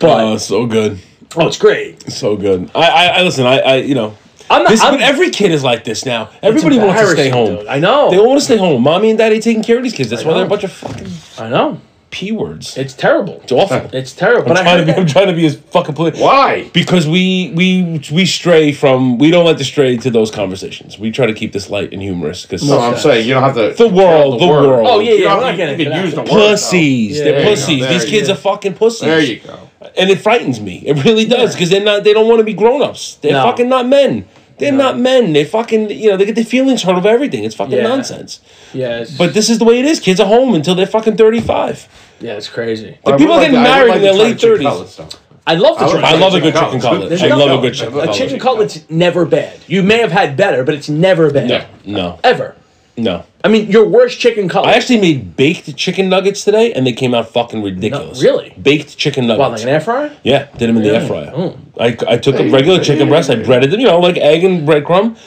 But
Oh, so good,
oh, it's great.
so good. I, I, I listen. I, I, you know,
I'm not.
this,
I'm,
but every kid is like this now. Everybody wants to stay
embarrassing,
home.
dude. I know.
They all want to stay home. Mommy and daddy taking care of these kids. That's why they're a bunch of fucking
I know.
P words.
It's terrible.
It's awful.
It's terrible.
I'm
But
trying
heard
to be. I'm
that-
trying to be as fucking polite.
Why?
Because we we we stray from. We don't like to stray to those conversations. We try to keep this light and humorous. Because
No, I'm saying you don't have to.
The world, the
word.
world.
Oh, yeah,
You
yeah,
don't
we're
have
not getting
you use the
that.
word,
pussies.
Yeah,
they're
there you go,
pussies.
there
These kids
go.
are fucking pussies.
There you go.
and it frightens me. It really does because they're not. They don't want to be grown ups. They're
No.
fucking not men. They're not men. They fucking you know they get their feelings hurt over everything. It's fucking
Yeah.
nonsense.
Yeah, it's,
But this is the way it is. Kids are home until they're fucking thirty five.
Yeah, it's crazy.
The people are getting married in their late thirties.
I love the
I
chicken.
would-
I love a good
Chicken
chicken
cutlet.
cutlet.
There's
I
no-
love a good chicken
A
A chicken cutlet's never bad. You may have had better, but it's never bad.
Yeah.
No,
Ever.
no.
I mean, your worst chicken cutlet.
I actually made baked chicken nuggets today, and they came out fucking ridiculous.
really?
Baked chicken nuggets.
What, like an air fryer?
Yeah, did them in the air fryer.
Oh.
I, I took a regular
hey,
chicken
hey,
breast, I breaded them, you know, like egg and breadcrumb,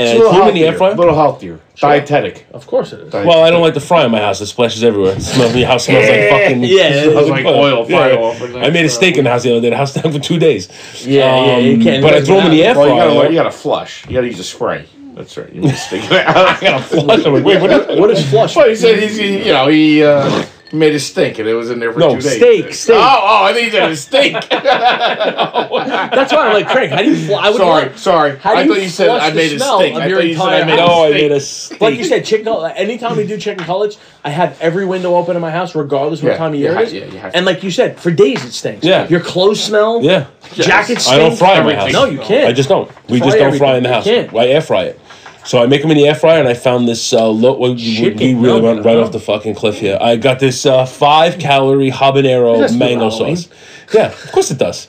and I
It's a little
threw them in the air
healthier.
fryer.
A little healthier. Dietetic.
Of course it is.
Diet-
Well, I don't like the fry in my house. It splashes everywhere. It smells. The house smells like fucking.
Yeah, it
Smells like oil fry off and
I made a steak in the house the other day. The house down for two days.
Yeah, yeah, you
Um,
can't.
But I throw them in the air
Well, you gotta,
fryer.
you gotta flush. You gotta use a spray. That's right. You just stick it out.
I gotta flush. I'm like, wait, what? Is,
What is flush?
Well, he said he's, he, you know, he uh, made a stink and it was in there for
No,
two days.
steak, steak.
Oh, oh, I think he said a steak.
That's why I'm like, Craig, how do you fl- I would
sorry,
love-
sorry.
How do
I
you
thought you said I made a
smell
steak. I
your
thought you said I
entire
made a
house?
no, I made a steak.
Like you said, chicken cutlet. Anytime we do chicken college, I have every window open in my house, regardless what
Yeah,
time of year
ha-
it is.
yeah, you have
and like you said, for days it stinks.
Yeah.
Your clothes smell.
Yeah.
Jackets
I don't
stink.
fry in my house.
No, you can't.
I just don't. We
Fry
just don't fry in the
You
house.
can't.
I air fry it. So I make them in the air fryer, and I found this. Uh, lo- well, we, we really went right off the fucking cliff here. I got this uh, five calorie habanero mango sauce. Yeah, of course it does.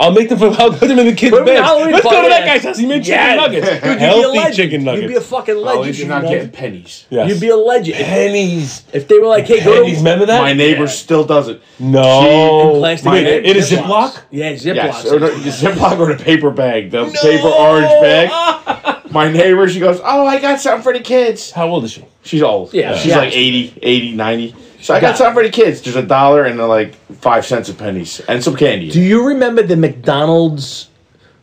I'll make them for. I'll put them in the kids'
Put 'em in
beds.
Halloween
Let's go to that
yeah.
guy's house. He made chicken
Yeah.
nuggets.
Dude, you'd be a
Healthy chicken nuggets.
You'd be a fucking
at
legend.
least you're not
you
getting pennies.
Yes.
You'd be a legend. If,
pennies.
if they were like, hey, go
Pennies.
to
Remember that?
My neighbor still does it.
No.
in plastic
My-
bag,
in a
Ziplocs.
Ziploc?
Yeah, Ziplocs.
Yes, or the, the Ziploc or the paper bag, the paper orange bag. My neighbor, she goes, "Oh, I got something for the kids."
How old is she?
She's old.
Yeah,
she's
yeah.
like 80, 80, 90. So I
got
got something for the kids. There's a dollar and like five cents of pennies and some candy.
Do you remember the McDonald's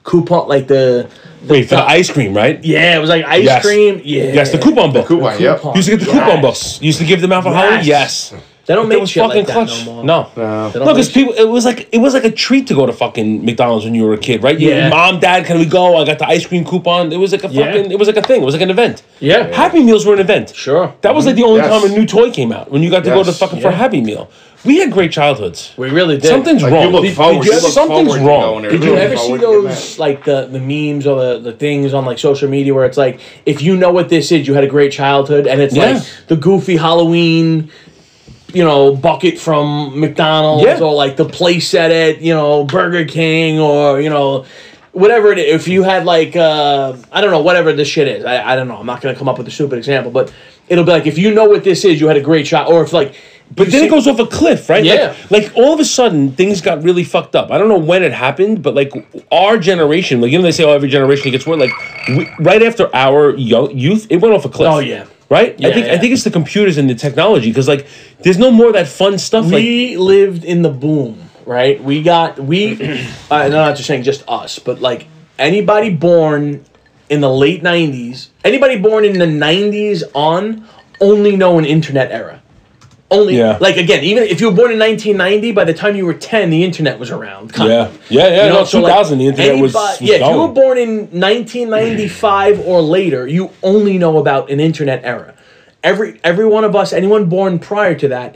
coupon, like the?
Wait for the ice cream, right?
Yeah, it was like ice
Yes.
cream. Yeah,
Yes, the coupon book.
Coupon, yep.
Coupon.
Used to get the
Yes.
coupon books. You used to give them out for Halloween. Yes.
They don't make
was
shit
fucking
like that no more.
No.
No.
They don't
No, because
make
people, it was like it was like a treat to go to fucking McDonald's when you were a kid, right? You-
Yeah.
Mom, Dad, can we go? I got the ice cream coupon. It was like a
Yeah.
fucking. It was like a thing. It was like an event.
Yeah.
Happy Meals were an event.
Sure.
That was like the only
Yes.
time a new toy came out when you got to go to
Yes.
fucking for a
Yeah.
Happy Meal. We had great childhoods.
We really did.
Something's
Like,
wrong.
you look
Did-
forward.
did
you
you-
look
something's
forward to
wrong.
going there.
Did you
Really
ever see
forward to getting
those like the the memes or the, the things on like social media where it's like if you know what this is, you had a great childhood, and it's
Yeah.
like the goofy Halloween, you know, bucket from McDonald's
Yeah.
or like the place at it, you know, Burger King or you know. Whatever it is, if you had like, uh, I don't know, whatever this shit is, I, I don't know. I'm not gonna come up with a stupid example, but it'll be like if you know what this is, you had a great shot, or if like,
But
you
then
see-
it goes off a cliff, right?
Yeah.
Like, like all of a sudden things got really fucked up. I don't know when it happened, but like our generation, like you know they say, oh every generation gets worse. Like we, right after our young, youth, it went off a cliff.
Oh, yeah.
Right. I
Yeah,
think I think it's the computers and the technology because like there's no more of that fun stuff. like
we lived in the boom, right? We got we. uh, I'm not just saying just us, but like anybody born in the late '90s, anybody born in the '90s on, only know an internet era. Only
Yeah.
like again, even if you were born in 1990, by the time you were 10, the internet was around. kind
Yeah.
of.
Yeah, yeah.
You know,
no,
so, like,
2000, the internet was,
anybody-
was
yeah. If you were born in 1995 or later, you only know about an internet era. Every every one of us, anyone born prior to that,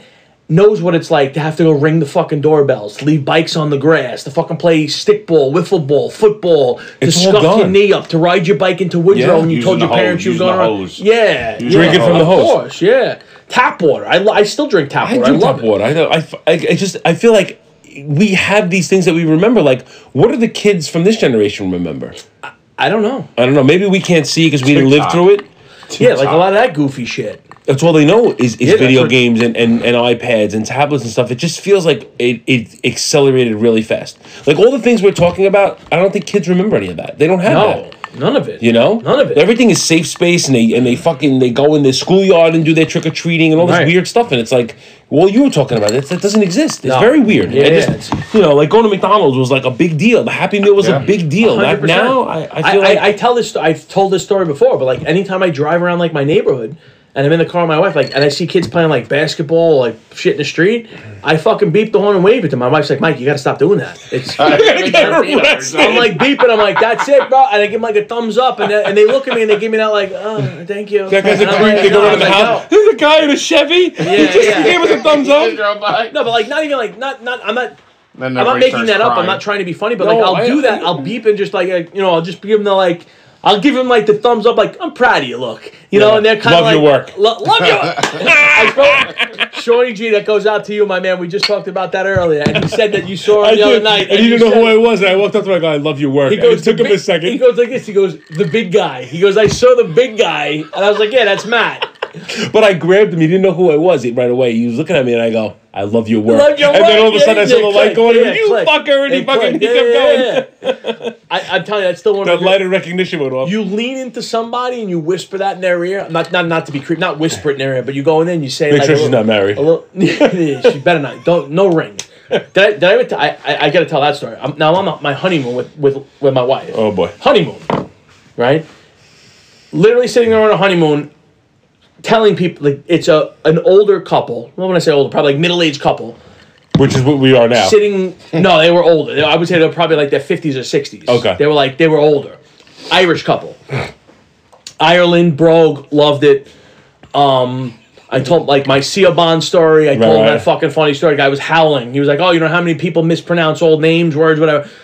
knows what it's like to have to go ring the fucking doorbells, leave bikes on the grass, to fucking play stickball, wiffle ball, football, to
It's all
scuff your knee up, to ride your bike into Woodrow
Yeah,
when you told your
the
parents you were going
the
around. Yeah,
Using
yeah,
Drinking from the
of
hose.
course, yeah. Tap water. I, I still drink tap
I
water. I,
drink
love
tap
it.
water. I, know, I, f- I- I just I feel like we have these things that we remember. Like, what do the kids from this generation remember?
I don't know.
I don't know. Maybe we can't see because we didn't live
TikTok.
through it.
Yeah, like a lot of that goofy shit.
That's all they know is, is
Yeah,
video games and, and, and iPads and tablets and stuff. It just feels like it, it accelerated really fast. Like all the things we're talking about, I don't think kids remember any of that. They don't have
No,
that.
none of it.
You know,
none of it.
Everything is safe space, and they and they fucking they go in the schoolyard and do their trick or treating and all this
Right.
weird stuff. And it's like, well, you were talking about it. That doesn't exist. It's
No.
very weird.
Yeah, yeah,
just, you know, like going to McDonald's was like a big deal. The Happy Meal was
Yeah.
a big deal.
100%.
now, I, I feel
I,
like
I, I tell this. I've told this story before, but like anytime I drive around like my neighborhood and I'm in the car with my wife, like, and I see kids playing like basketball, like shit in the street, I fucking beep the horn and wave it to my wife's like, Mike, you got to stop doing that. It's. I'm like beeping. And I'm like, that's it, bro. And I give them like a thumbs up, and they, and they look at me and they give me that like, oh, thank you.
that guy's a
And I'm
creep.
like,
They go
no,
around the
I'm like,
house.
no.
There's a guy in a Chevy. he just
yeah.
gave us a thumbs up.
No, but like not even like not not. I'm not. I'm not making
starts
that up. I'm not trying to be funny, but
No,
like I'll
I-
do that.
I-
I'll beep and just like uh, you know, I'll just give them the like. I'll give him like the thumbs up, like I'm proud of you. Look, you know, and they're kind of
Love
like
your work.
Lo- love your spoke, Shorty G, that goes out to you, my man. We just talked about that earlier, and he said that you saw him the other night,
and you didn't know who I was, and I walked up to my guy. I love your work.
He
And it
goes,
took
"The
him a second.
He goes like this. He goes, the big guy. He goes, I saw the big guy, and I was like, yeah, that's Matt.
But I grabbed him. He didn't know who I was right away. He was looking at me, and I go, "I love your work."
Love your
and then all of a
Yeah,
sudden, I saw
yeah,
the light
click.
going.
Yeah,
you
click.
fucker! And he fucking he kept
Yeah,
going.
yeah, yeah. I, I'm telling you, that's still one
The
of the
light of recognition went off.
You lean into somebody and you whisper that in their ear. Not not not to be creepy, not whisper it in their ear, but you go in there and you say
Make
like
sure she's
little-
not married.
A little, she better not. Don't no ring. Did I, did I, ever t- I, I, I gotta tell that story. I'm, now I'm on my honeymoon with, with, with my wife.
Oh boy.
Honeymoon, right? Literally sitting there on a honeymoon, telling people like it's a an older couple. Well, when I say older, probably like middle aged couple
Which is what we are now.
sitting. No, they were older. They- I would say they were probably like their fifties or sixties.
Okay.
They were like they were older. Irish couple. Ireland, Brogue, loved it. Um, I told like my Sia Bond story. I told
right.
that fucking funny story. The guy was howling. He was like, "Oh, you know how many people mispronounce old names, words, whatever."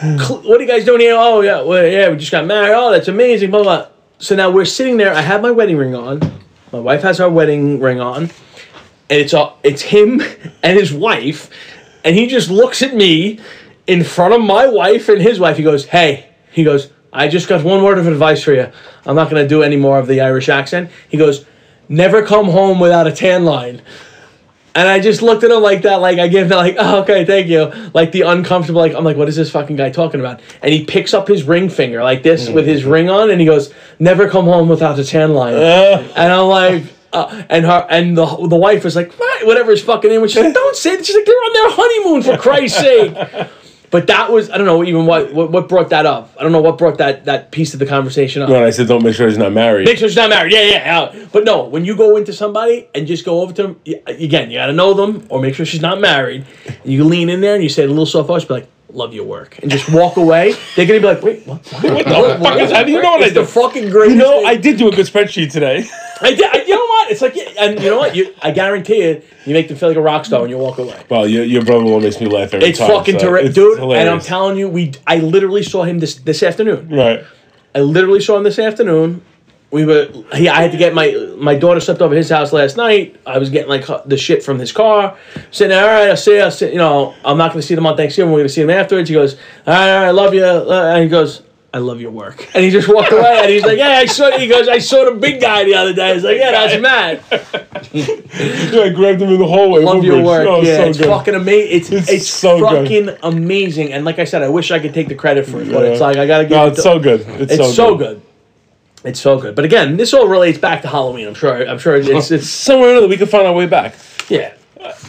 What are you guys doing here? Oh yeah, well, yeah, we just got married. Oh, that's amazing. Blah blah. So now we're sitting there. I have my wedding ring on. My wife has her wedding ring on, and it's all it's him and his wife, and he just looks at me in front of my wife and his wife. He goes, "Hey," he goes, "I just got one word of advice for you. I'm not gonna do any more of the Irish accent." He goes, "Never come home without a tan line." And I just looked at him like that, like I gave him like, oh, okay, thank you. Like the uncomfortable, like I'm like, what is this fucking guy talking about? And he picks up his ring finger like this with his ring on, and he goes, never come home without a tan line. and I'm like, uh, and her and the the wife was like, "What?" whatever his fucking name was. She's like, don't say it. She's like, they're on their honeymoon for Christ's sake. But that was I don't know even what, what what brought that up. I don't know what brought that that piece of the conversation up.
When I said, "Don't make sure he's not married."
Make sure she's not married. Yeah, yeah, yeah. But no, when you go into somebody and just go over to them, y- again, you got to know them or make sure she's not married. You lean in there and you say a little soft voice, be like, love your work. And just walk away. They're to be like, wait, what? What
the fuck is that? You know what I
It's the fucking greatest
You know,
thing.
I did do a good spreadsheet today.
I did. I, you know what? It's like, yeah, and you know what? You, I guarantee it, you make them feel like a rock star when you walk away.
well, your, your brother-in-law makes me laugh every time.
It's
time.
fucking
so
terrific, dude. And I'm telling you, we I literally saw him this this afternoon.
Right.
I literally saw him this afternoon. We were. He, I had to get my my daughter slept over his house last night. I was getting like the shit from his car. Sitting there, all right, I'll see you. I'll see, you know, I'm not going to see them on Thanksgiving. We're going to see them afterwards. He goes, all right, all right, I love you. Uh, And he goes, I love your work. And he just walked away. And he's like, yeah, I saw. He goes, I saw the big guy the other day. He's like, yeah, that's Matt.
Yeah, I grabbed him in the hallway.
Love your work.
Oh,
yeah,
so
it's
good.
fucking amazing. It's
It's
it's,
so good.
fucking amazing. And like I said, I wish I could take the credit for it, but it's like I got to give
No,
it
it's so good. It's,
It's so, good. It's so good. But again, this all relates back to Halloween. I'm sure. I'm sure it's it's
Somewhere or another, we can find our way back.
yeah.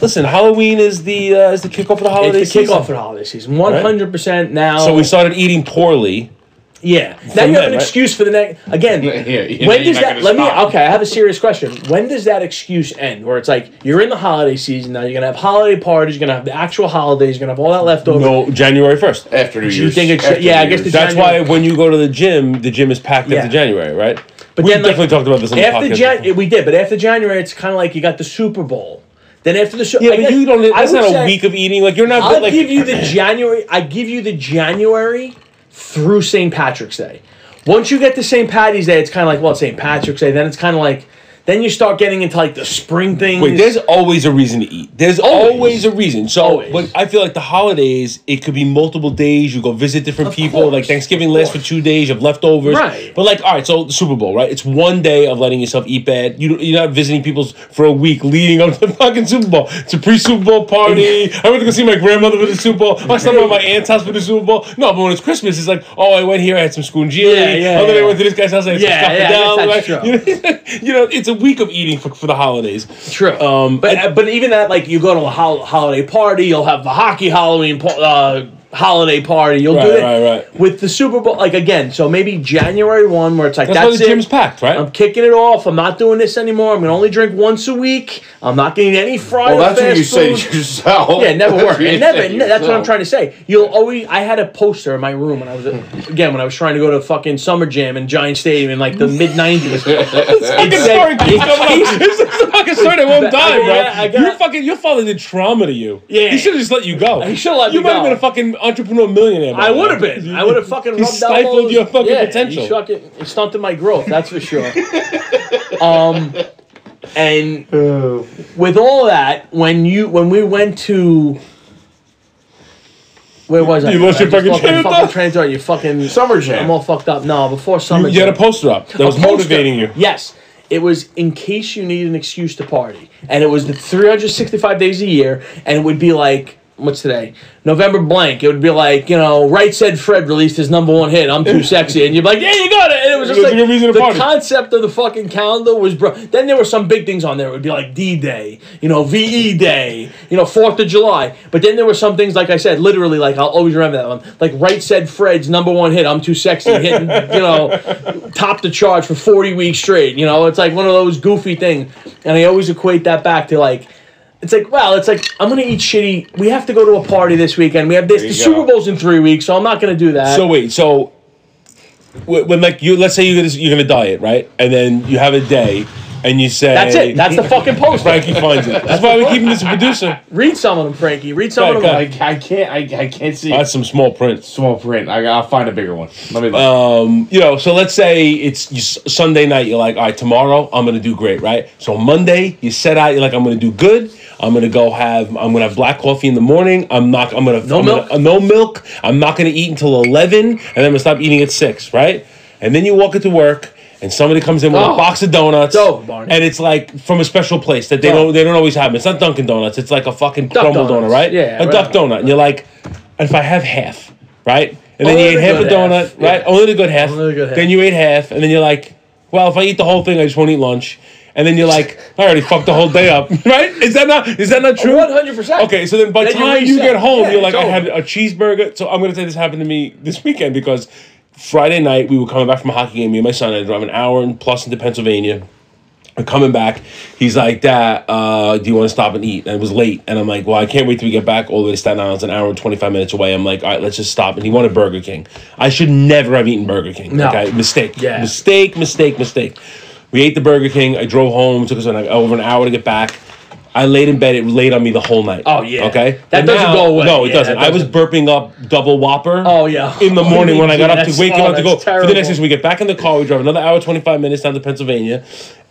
Listen, Halloween is the uh, is the kickoff of the holiday
It's the
season.
kickoff for the holiday season. One hundred percent now.
So we started eating poorly
Yeah. Now
From
you have an
right?
excuse for the next. Again,
Yeah, yeah,
when does that?
gonna
Let me. Okay, I have a serious question. When does that excuse end? Where it's like you're in the holiday season now. You're gonna have holiday parties. You're gonna have the actual holidays. You're gonna have all that left over.
No, January first.
After New Year's.
you think it's-
after
yeah, I guess the
That's
January-
why when you go to the gym, the gym is packed
Yeah.
after January, right?
But
we
then, like,
definitely talked about this on the
after
podcast.
Jan- we did, but after January, it's kind of like you got the Super Bowl. Then after the show,
yeah, but you don't. That's not a
say,
week of eating. Like you're not.
I'll
like,
give you the January. I give you the January through St. Patrick's Day. Once you get to St. Patty's Day, it's kind of like well, St. Patrick's Day. Then it's kind of like then you start getting into like the spring things.
Wait, there's always a reason to eat. There's
Always.
always, a reason. So,
Always.
but I feel like the holidays, it could be multiple days. You go visit different
Of
people.
course,
like Thanksgiving lasts for two days. You have leftovers.
Right.
But like, all right, so the Super Bowl, right? It's one day of letting yourself eat bad. You you're not visiting people for a week leading up to the fucking Super Bowl. It's a pre-Super Bowl party. I went to go see my grandmother for the Super Bowl. I slept at my aunt's house for the Super Bowl. No, but when it's Christmas, it's like, oh, I went here, I had some scungilli.
Yeah, yeah,
then I went to this guy's house, I had
Yeah,
some
yeah, I guess
scuffle down. Like, you, know, you know, it's a week of eating for, for the holidays.
True.
Um,
but but even that, like you go to a hol- holiday party, you'll have the hockey Halloween po- uh, holiday party. You'll do it
right, right.
with the Super Bowl. Like again, so maybe January one, where it's like
That's,
that's,
why the
it.
gym's packed, right?
I'm kicking it off. I'm not doing this anymore. I'm gonna only drink once a week. I'm not getting any fried.
Well,
or
that's what
fast
you say
food.
to yourself.
Yeah, never
That's
worked. It never. ne- that's what I'm trying to say. You'll always. I had a poster in my room when I was again when I was trying to go to fucking Summer Jam in Giant Stadium in like the mid '90s.
fucking
said-
story keeps coming up. It's a fucking story that won't die, bro.
yeah, I got-
You're fucking. Your father did trauma to you.
Yeah.
he should have just let you go.
He should've let
you
me
might have been a fucking entrepreneur millionaire.
I would have been. I would have fucking
He
rubbed
stifled
elbows.
your fucking
yeah,
potential.
He, fucking, he stunted my growth. That's for sure. um, and with all that, when you when we went to. Where was I?
You lost
I
your
just
fucking
lost
train
my
of
fucking
thought.
train. You fucking
Summer Jam.
I'm all fucked up. No, before summer.
You had a
jam.
poster up that was
poster.
motivating you.
Yes. It was in case you need an excuse to party. And it was the 365 days a year. And it would be like, what's today? November blank. It would be like, you know, Right Said Fred released his number one hit, I'm Too Sexy. And you'd be like, yeah, you got it. And it was just
was
like,
a reason to
the
party.
concept of the fucking calendar was, bro. Then there were some big things on there. It would be like D Day, you know, VE Day, you know, 4th of July. But then there were some things, like I said, literally, like, I'll always remember that one. Like, Right Said Fred's number one hit, I'm Too Sexy, hitting, you know, top the charge for 40 weeks straight. You know, it's like one of those goofy things. And I always equate that back to like, it's like, well, it's like, I'm going to eat shitty. We have to go to a party this weekend. We have this. The
you
Super
go.
Bowl's in three weeks, so I'm not going to do that.
So wait, so wh- when like you, let's say you're gonna, you're gonna diet, right? And then you have a day, and you say
That's it. That's the fucking post.
Frankie finds it. That's why we keep him as a producer.
Read some of them, Frankie. Read some
Go
of
ahead,
them.
go
I, I can't. I, I can't see.
That's some small print.
Small print. I, I'll find a bigger one. Let me.
Um, you know, so let's say it's you, Sunday night. You're like, all right, tomorrow I'm gonna do great, right? So Monday you set out. You're like, I'm gonna do good. I'm gonna go have. I'm gonna have black coffee in the morning. I'm not. I'm gonna
No
I'm
milk?
Gonna, uh, no milk. I'm not gonna eat until eleven, and then I'm gonna stop eating at six, right? And then you walk into work. And somebody comes in with
Oh.
a box of donuts,
Barney.
and it's like from a special place that they
Duck.
don't they don't always have. It's not Dunkin' Donuts. It's like a fucking
Duck
crumble
Donuts.
donut, right?
Yeah,
a
right.
duck donut. And you're like, if I have half, right? And then
Only
you ate
the
half a donut,
half.
right?
Yeah.
Only the good half.
Only the good half.
Then you ate half, and then you're like, well, if I eat the whole thing, I just won't eat lunch. And then you're like, I already fucked the whole day up, right? Is that not is that not true?
100%.
Okay, so then by the
you
time you get home,
Yeah,
you're like, I had a cheeseburger. So I'm gonna say this happened to me this weekend because Friday night we were coming back from a hockey game. Me and my son to drive an hour and plus into Pennsylvania. We're coming back. He's like, Dad, uh, do you want to stop and eat? And it was late. And I'm like, well, I can't wait till we get back all the way to Staten Island. It's an hour and 25 minutes away. I'm like, all right, let's just stop. And he wanted Burger King. I should never have eaten Burger King.
No.
Okay, mistake.
Yeah.
Mistake, mistake, mistake. We ate the Burger King. I drove home. Took us an, over an hour to get back. I laid in bed. It laid on me the whole night.
Oh, yeah.
Okay.
That doesn't go away.
No, it
Yeah,
doesn't. I was burping up double Whopper.
Oh, yeah.
In the oh, morning when I got up to waking
oh,
up to go
that's
for the next
terrible.
So we get back in the car. We drive another hour twenty five minutes down to Pennsylvania,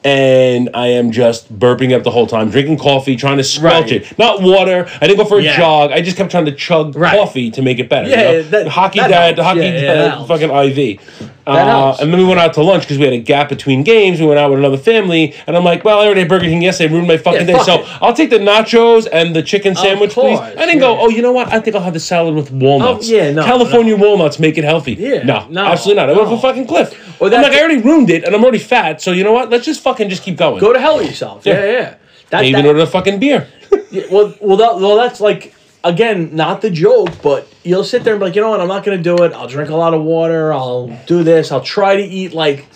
and I am just burping up the whole time, drinking coffee, trying to squelch
Right.
it. Not water. I didn't go for a
Yeah.
jog. I just kept trying to chug
Right.
coffee to make it better.
Yeah,
you know?
that-
hockey
that
dad,
helps.
hockey
Yeah, yeah,
dad, fucking IV. Uh, and then we went out to lunch because we had a gap between games. We went out with another family, and I'm like, "Well, I already had Burger King yesterday. Ruined my fucking
Yeah,
day.
fuck
So
it.
I'll take the nachos and the chicken sandwich, please."
course,
I didn't go. Oh, you know what? I think I'll have the salad with walnuts.
Oh, yeah, no,
California walnuts make it healthy.
Yeah,
no,
no,
absolutely not. I went
no.
for fucking cliff. I'm like, I already ruined it, and I'm already fat. So you know what? Let's just fucking just keep going.
Go to hell with yourself. Yeah,
Yeah.
yeah. That,
I even
that-
ordered a fucking beer.
Yeah, well, well, that, well, that's like again, not the joke, but you'll sit there and be like, you know what, I'm not gonna do it. I'll drink a lot of water. I'll do this. I'll try to eat like,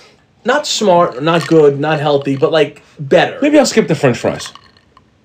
not smart, not good, not healthy, but like better.
Maybe I'll skip the French fries.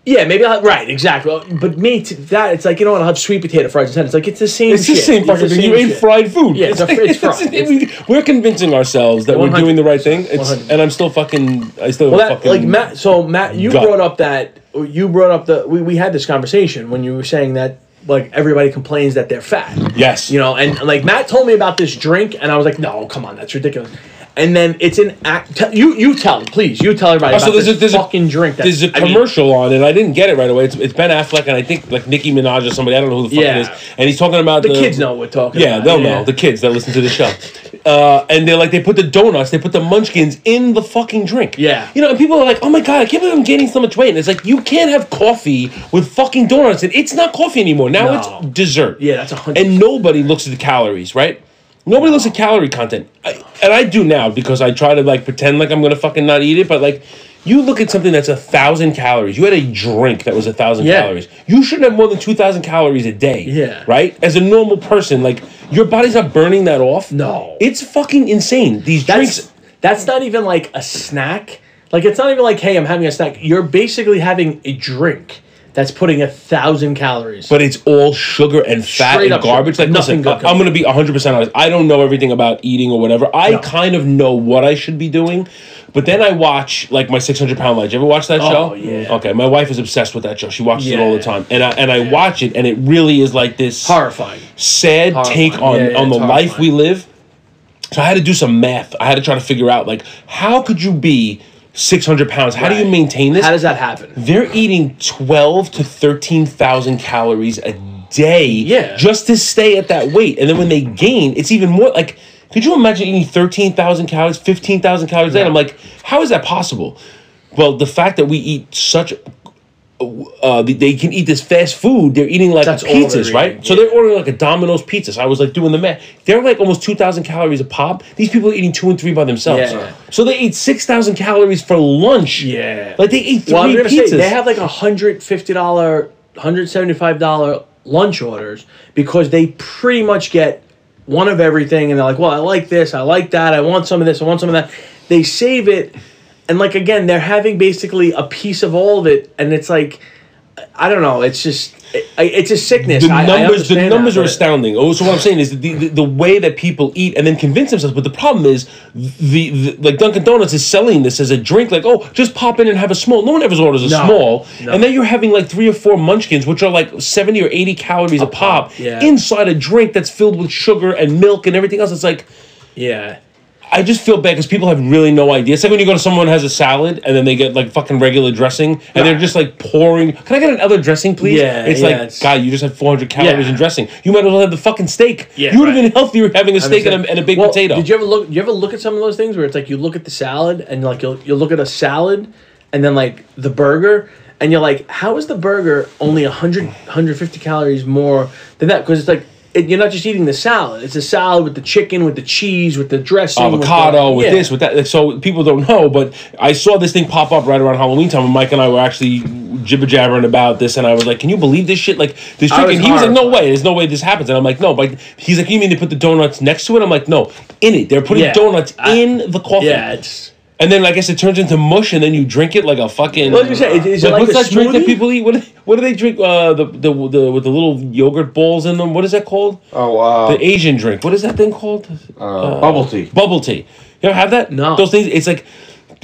Yeah, maybe I'll, right, exactly. But me, t- that it's like you know what, I'll have sweet potato fries instead. It's like it's the same.
It's the same fucking thing. You ate
shit.
fried food.
Yeah, it's a- it's fried.
we- we're convincing ourselves that we're doing the right thing. It's, and I'm still fucking. I still
Well, that,
fucking.
like Matt. So Matt, you
gut.
brought up that you brought up the we, we had this conversation when you were saying that like everybody complains that they're fat.
Yes.
You know, and like Matt told me about this drink, and I was like, no, come on, that's ridiculous. And then it's an act. Tell, you you tell please you tell everybody
Oh,
about
so there's
this
a, there's
fucking
a,
drink. That,
There's a
I mean,
commercial on it. I didn't get it right away. It's, it's Ben Affleck and I think like Nicki Minaj or somebody. I don't know who the fuck
Yeah.
it is. And he's talking about
the kids know what we're talking
Yeah,
about.
they'll know. The kids that listen to the show. Uh, and they're like, they put the donuts, they put the munchkins in the fucking drink.
Yeah.
You know, and people are like, oh my God, I can't believe I'm gaining so much weight. And it's like, you can't have coffee with fucking donuts. And it's not coffee anymore. Now
No.
it's dessert.
Yeah, that's a hundred.
And nobody looks at the calories, right? Nobody looks at calorie content. I, and I do now because I try to like pretend like I'm going to fucking not eat it. But like, you look at something that's a thousand calories. You had a drink that was a thousand
Yeah.
calories. You shouldn't have more than two thousand calories a day.
Yeah.
Right? As a normal person, like your body's not burning that off.
No.
It's fucking insane. These
that's
drinks.
that's not even like a snack. Like it's not even like, hey, I'm having a snack. You're basically having a drink that's putting a thousand calories.
But it's all sugar and fat
Straight
and
up
garbage.
sugar.
Like,
Nothing
listen,
good
I- I'm going to be 100% honest. I don't know everything about eating or whatever. I kind of know what I should be doing. But then I watch, like, my 600 pound life. You ever watch that
Oh,
show?
yeah.
Okay, my wife is obsessed with that show. She watches it all the
Yeah.
time. And I, and I watch it, and it really is like this
horrifying.
sad
Horrifying.
take on,
Yeah, yeah,
on the
it's
life
horrifying.
we live. So I had to do some math. I had to try to figure out, like, how could you be 600 pounds? How do you maintain this?
How does that happen?
They're eating 12 to 13,000 calories a day
Yeah.
just to stay at that weight. And then when they gain, it's even more like, could you imagine eating 13,000 calories, 15,000 calories a day? I'm like, how is that possible? Well, the fact that we eat such, uh, they- can eat this fast food. They're eating like
That's
pizzas, right?
eating,
So they're ordering like a Domino's pizza. So I was like doing the math. They're like almost 2,000 calories a pop. These people are eating two and three by themselves.
Yeah.
So they eat 6,000 calories for lunch.
Yeah.
Like they eat three
Well,
pizzas.
say they have like a hundred fifty dollar, hundred seventy five dollar lunch orders because they pretty much get one of everything, and they're like, "Well, I like this, I like that, I want some of this, I want some of that." They save it, and like again, they're having basically a piece of all of it, and it's like, I don't know, it's just, it, it's a sickness.
the numbers the numbers
that,
are astounding. Oh, so what I'm saying is the, the the way that people eat and then convince themselves. But the problem is the, the like Dunkin' Donuts is selling this as a drink. Like oh, just pop in and have a small. No one ever orders a
No,
small,
no.
and then you're having like three or four Munchkins, which are like seventy or eighty calories a, pop,
pop, yeah.
inside a drink that's filled with sugar and milk and everything else. It's like.
Yeah.
I just feel bad because people have really no idea. It's like when you go to someone who has a salad and then they get like fucking regular dressing and they're just like pouring. Can I get another dressing, please?
Yeah,
It's
yeah,
like,
it's-
God, you just had 400 calories
Yeah.
in dressing. You might as well have the fucking steak.
Yeah,
you would have
right.
been healthier having a steak and a, and a baked
Well,
potato.
Did you ever look? You ever look at some of those things where it's like you look at the salad and like you'll you'll look at a salad and then like the burger and you're like, how is the burger only 100 150 calories more than that? Because it's like. It, you're not just eating the salad. It's a salad with the chicken, with the cheese, with the dressing,
avocado with,
the, yeah.
this, with that. So people don't know, but I saw this thing pop up right around Halloween time, and Mike and I were actually jibber jabbering about this, and I was like, "Can you believe this shit? Like this chicken?"
was
he was like, "No way, there's no way this happens." And I'm like, "No," but he's like, "You mean they put the donuts next to it?" I'm like, "No, in it. They're putting
Yeah.
donuts
I-
in the coffee."
Yeah, it's.
And then I guess it turns into mush, and then you drink it like a fucking.
What was say? Is it
Like,
like
what's
a
that drink that people eat? What do, what do they drink? Uh, the, the the with the little yogurt balls in them. What is that called?
Oh, uh,
The Asian drink. What is that thing called?
uh, bubble tea.
Bubble tea. You ever have that?
No.
Those things. It's like.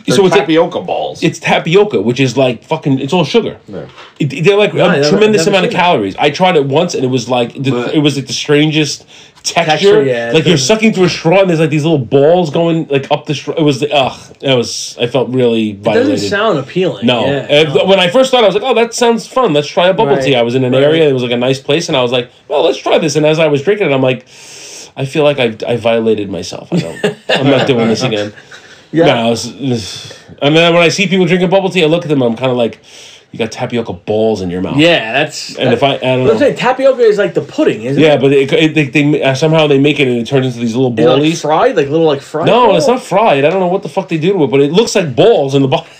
They're
so it's like,
tapioca balls.
it's tapioca, which is like fucking. It's all sugar.
Yeah.
It, they're like
No, I
a
never-
tremendous
never
amount of
seen that.
calories. I tried it once, and it was like the,
But-
it was like the strangest texture.
Texture, yeah,
like you're sucking through a straw, and there's like these little balls going like up the straw. It was ugh. It was. I felt really violated.
It doesn't sound appealing.
No.
Yeah,
Uh, When I first thought, I was like, "Oh, that sounds fun. Let's try a bubble
Right,
tea." I was in an
right.
area; it was like a nice place, and I was like, "Well, let's try this." And as I was drinking it, I'm like, "I feel like I I violated myself. I don't. I'm not doing this again."
yeah.
No, and then when I see people drinking bubble tea, I look at them. I'm kind of like, "You got tapioca balls in your mouth."
Yeah, that's.
And if I, I don't
But I'm saying tapioca is like the pudding, isn't
Yeah,
it?
Yeah, but it, it, they, they uh, somehow they make it and it turns into these little
Is it like fried, like little like fried.
no,
ball?
it's not fried. I don't know what the fuck they do to it, but it looks like balls in the bottom.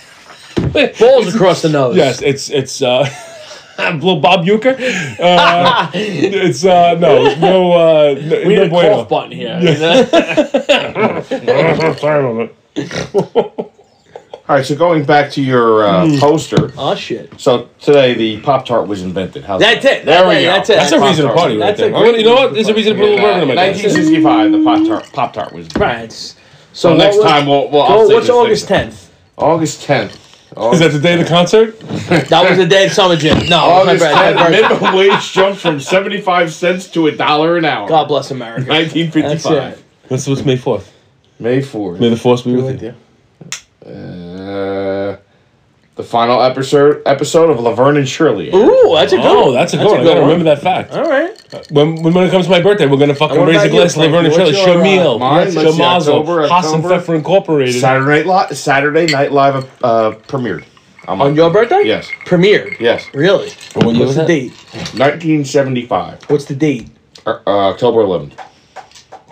balls across the nose.
Yes, it's it's uh Little Bob Euchre. Uh, it's uh, no, no, uh, no,
We
no
need a
bueno.
cough button here.
Sorry about that.
All right, so going back to your uh,
Hmm.
poster.
oh shit.
So today the Pop Tart was invented. How's
That's
that?
it.
There we
That-
go.
that's it.
That's a reason to
Pop-Tart.
party right
That's a
there.
great
You know what? There's a reason to put a little burger in my glass.
1965, the Pop Tart Pop Tart was.
Right. it's-
So
what
next
was-
time we'll. we'll I'll
Oh,
say
what's
this
August
next
10th?
August 10th.
Is that the day of the concert?
That was the day of Summer Jam. No,
August
my bad,
10th, minimum wage jumps from 75 cents to a dollar an hour.
God bless America.
1955.
That's it.
What's, what's May 4th?
May 4th.
May the Force be with you.
The final episode episode of Laverne and Shirley.
Ooh, that's a good
Oh,
one.
that's a good one. I
good
gotta
one.
remember that fact.
All right.
When, when when it comes to my birthday, we're gonna fucking raise a
about you,
glass to Laverne and Shirley.
What's your, uh,
Shamil,
mine?
Shamazel,
October,
Haas and
October.
Pfeffer Incorporated.
Saturday Night Live. Saturday Night Live uh, premiered. I'm
On your birthday?
Yes.
Premiered.
Yes.
Really?
What
What's
was
the
that?
date?
1975.
What's the date?
Uh, uh, October 11th.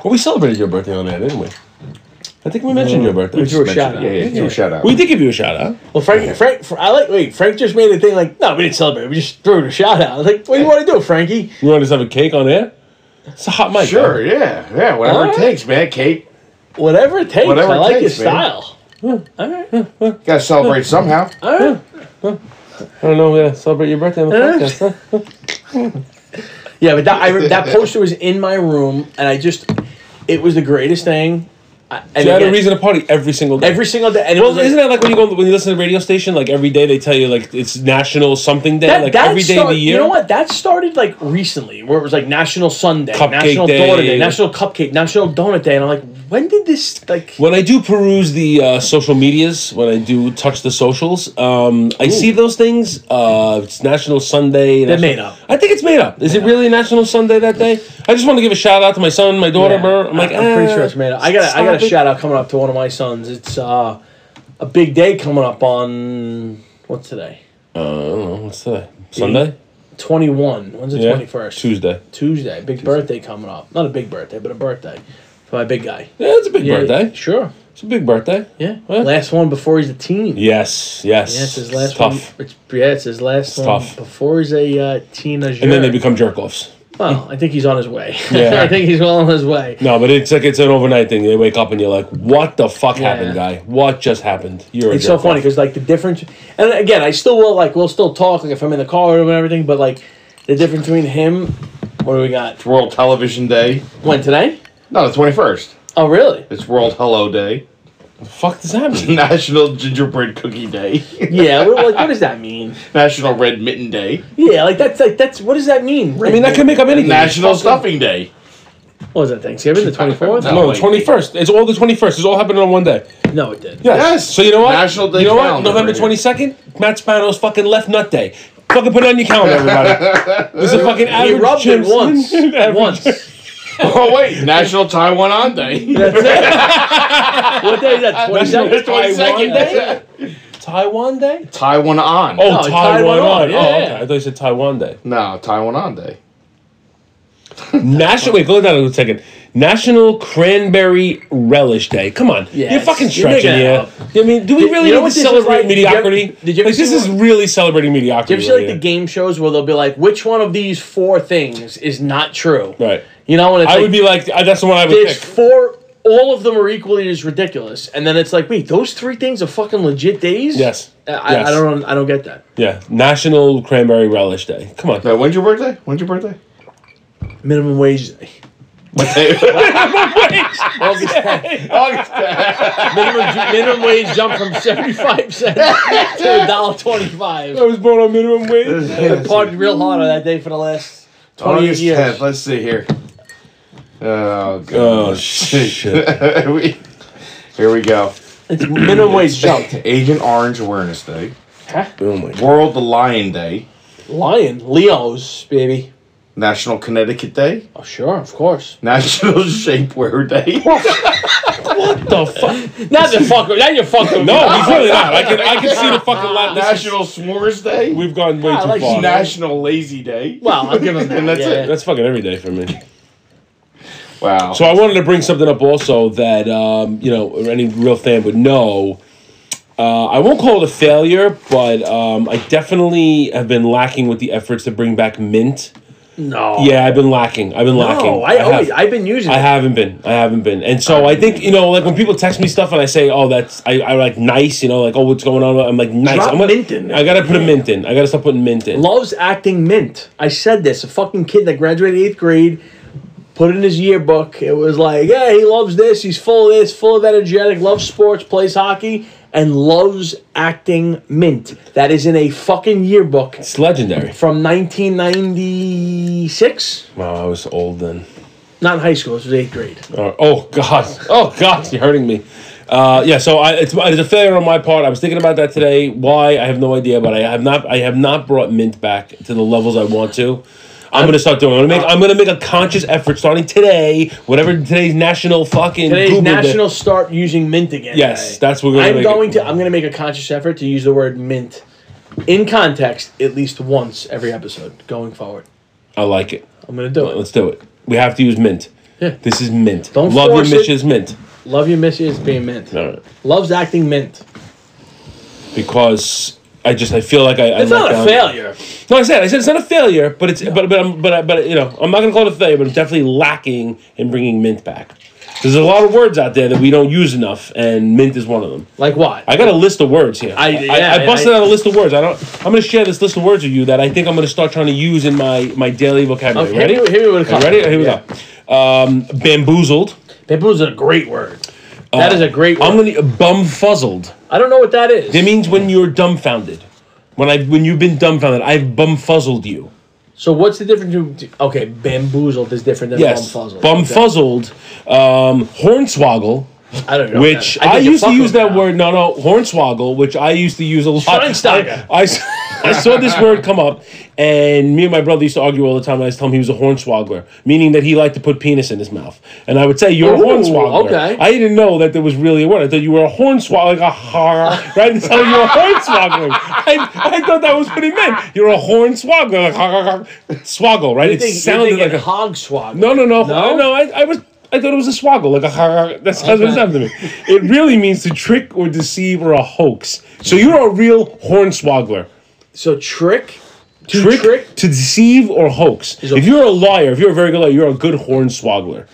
Well, we celebrated your birthday on that, didn't we? I think we mentioned your birthday.
We threw a
Mention
shout
it.
out.
Yeah, yeah, threw a shout out.
We did give you a shout out.
Well, Frank, Frank, I like. Wait, Frank just made a thing like, no, we didn't celebrate. We just threw it a shout out. I was like, what do you want to do, Frankie?
You want us to have a cake on air? It's a hot mic.
Sure,
man.
yeah, yeah, whatever
Alright.
it takes, man. Kate,
Whatever it takes.
Whatever
I
it
like
takes,
your
man.
style. All right.
gotta celebrate somehow.
All right.
I don't know. We gotta celebrate your birthday on the podcast. Huh?
Yeah, but that I, that poster was in my room, and I just, it was the greatest thing. I, and
You had a reason to party every single day.
every single day. And
well,
like-
isn't that like when you go when you listen to the radio station? Like every day they tell you like it's National something day.
That,
like
that
every day
start-
of the year.
You know what? That started like recently, where it was like National Sunday,
Cupcake
National
Day.
Daughter Day, National Cupcake, National Donut Day, and I'm like, when did this like?
When I do peruse the uh, social medias, when I do touch the socials, um, I see those things. Uh, it's National Sunday.
They're made up.
I think it's made up. Is it really National Sunday that day? I just want to give a shout out to my son, my daughter.
Yeah,
I'm like,
I'm pretty
eh,
sure it's made up. I got I got a
it.
shout out coming up to one of my sons. It's uh, a big day coming up on what's today?
Uh, I don't know. What's today? Sunday?
Twenty one. When's the
Yeah.
twenty first?
Tuesday.
Tuesday. Big birthday coming up. Not a big birthday, but a birthday my big guy.
Yeah, it's a big
Yeah,
birthday.
Sure.
It's a big birthday.
Yeah.
Yeah.
Last one before he's a teen.
Yes, yes.
Yeah, it's his
It's
last
tough.
one. It's, yeah, it's his last one
tough.
before he's a uh, teenager.
And then they become jerk offs.
Well, I think he's on his way.
Yeah.
I think he's well on his way.
No, but it's like it's an overnight thing. They wake up and you're like, "What the fuck
Yeah.
happened, guy? What just happened?" You're a
It's so
jerk
funny
off.
because like the difference, and again, I still will like we'll still talk like if I'm in the car and everything, but like the difference between him. What do we got?
It's World Television Day.
When today?
No, the 21st.
Oh, really?
It's World Hello Day.
the fuck does that mean?
National Gingerbread Cookie Day.
Yeah. what, like, what does that mean?
National Red Mitten Day.
Yeah, like that's like that's what does that mean?
I mean, that can make up anything.
National Stuffing Day.
What was that Thanksgiving? The twenty fourth?
No.
No, the
like-
twenty first. It's all the twenty first. It's all happening on one day.
No, it did.
Yes.
Yes.
So you know what?
National Day
You know what? November twenty second. Matt Spano's fucking left nut day. Fucking put it on your calendar, everybody. This is a fucking
He
average.
rubbed it once.
average-
once.
Oh wait, National Taiwan On Day.
That's it. what day is that?
National Taiwan Day. Taiwan Day.
Taiwan On.
Oh,
No,
Taiwan,
Taiwan
on.
on, oh, yeah,
oh, okay.
yeah.
I thought you said Taiwan Day.
No, Taiwan On Day.
National. Wait, go down a second. National Cranberry Relish Day. Come on,
Yes.
you're fucking stretching
making it
here.
up.
I mean, do we really
you know
need to celebrate
like? Did you ever-
mediocrity?
did you
like, this
see
is
what-
really celebrating mediocrity.
Do you ever see like
right
the game shows where they'll be like, which one of these four things is not true?
Right.
You know, when it's
I
like,
would be like, that's the one I would
there's
pick.
four, all of them are equally as ridiculous, and then it's like, wait, those three things are fucking legit days?
Yes.
I, I-
Yes.
I don't, I don't get that.
Yeah, National Cranberry Relish Day. Come on.
Now, when's your birthday? When's your birthday?
Minimum wage day.
August
August 10th.
10th.
minimum, ju- minimum wage jumped from 75 cents to a dollar 25.
I was born on minimum wage.
I partied real hard on that day for the last 28
August
years.
10th. Let's see here. Oh, God.
Oh shit!
we, here we go.
It's minimum wage jumped.
Agent Orange Awareness Day.
Oh my god.
World Lion Day.
Lion, Leo's, baby.
National Connecticut Day.
Oh, sure, of course.
National Shapewear Day.
What the fuck?
Not the fucker. Not your fucker.
No, he's really not. I can I can see the fucking line. This is-
National S'mores Day.
We've gone way
I
too
like
far.
National Lazy Day.
Well, I'll give him that.
And that's
yeah.
it.
That's fucking every day for me.
Wow.
So I wanted to bring something up also that um, you know any real fan would know. Uh, I won't call it a failure, but um, I definitely have been lacking with the efforts to bring back mint.
No.
Yeah, I've been lacking. I've been lacking.
No, I, always
have.
I've been using
I
it.
haven't been. I haven't been. And so I think, you know, like when people text me stuff and I say, oh, that's, I, I like nice, you know, like, oh, what's going on? I'm like, nice.
Drop
I'm gonna,
mint in there.
I got to put a mint in. I got to start putting mint in.
Loves acting mint. I said this. A fucking kid that graduated eighth grade put it in his yearbook. It was like, yeah, he loves this. He's full of this, full of energetic, loves sports, plays hockey, and loves acting mint. That is in a fucking yearbook
It's legendary.
from 1996.
Wow, I was old then.
Not in high school. This was eighth grade.
Uh, oh God! Oh God! You're hurting me. Uh, yeah, so I, it's, it's a failure on my part. I was thinking about that today. Why I have no idea, but I have not. I have not brought mint back to the levels I want to. I'm gonna start doing. I'm gonna make. Uh, I'm gonna make a conscious effort starting today. Whatever today's national fucking
Today's
Google Day-
national start using mint again.
Yes, that's what we're gonna
I'm
make
going
it.
to. I'm going to make a conscious effort to use the word mint in context at least once every episode going forward.
I like it.
I'm going to do it.
Let's do it. We have to use mint.
Yeah.
This is mint.
Don't
Love
force
your
it.
Mrs. Mint.
Love you, miss you is being mint.
All right.
Loves acting mint.
Because I just I feel like I. I
It's not a
down-
failure.
No, I said I said it's not a failure, but it's but but I'm, but I- but you know I'm not gonna call it a failure, but I'm definitely lacking in bringing mint back. There's a lot of words out there that we don't use enough, and mint is one of them.
Like what?
I got a list of words here.
I-
I,
yeah,
I, busted
I-
out a list of words. I don't. I'm gonna share this list of words with you that I think I'm gonna start trying to use in my my daily vocabulary.
Okay,
ready?
hit me- hit me with a
Okay,
couple.
ready? Here we
Yeah.
go. Um, bamboozled.
Bamboo is a great word. That is a great word.
I'm gonna bumfuzzled.
I don't know what that is.
It means when you're dumbfounded. When I when you've been dumbfounded, I've bumfuzzled you.
so what's the difference? between- Okay, bamboozled is different than
Yes,
bumfuzzled.
bumfuzzled. Um, hornswoggle.
I don't know.
Which
that.
I, used to use that
now.
word. No, no, hornswoggle, which I used to use a lot.
Schweinsteiger.
I, I I saw this word come up, and me and my brother used to argue all the time. I used to tell him he was a hornswoggler, meaning that he liked to put penis in his mouth. And I would say, "You're
Ooh,
a hornswoggler."
okay.
I didn't know that there was really a word. I thought you were a hornswoggler, like a har, right? And so you were hornswoggling. I, I thought that was what he meant. You're a hornswoggler, like har, har, har. swoggle, right?
You
It
think,
sounded like a
hog
no, no, no,
No?
no. I, I was. I thought it was a swoggle, like a har. That's how it sounded to me. It really means to trick or deceive or a hoax. So you're a real hornswoggler.
So trick, to
Trick,
trick.
to deceive or hoax.
a-
If you're a liar, if you're a very good liar, you're a good hornswoggler.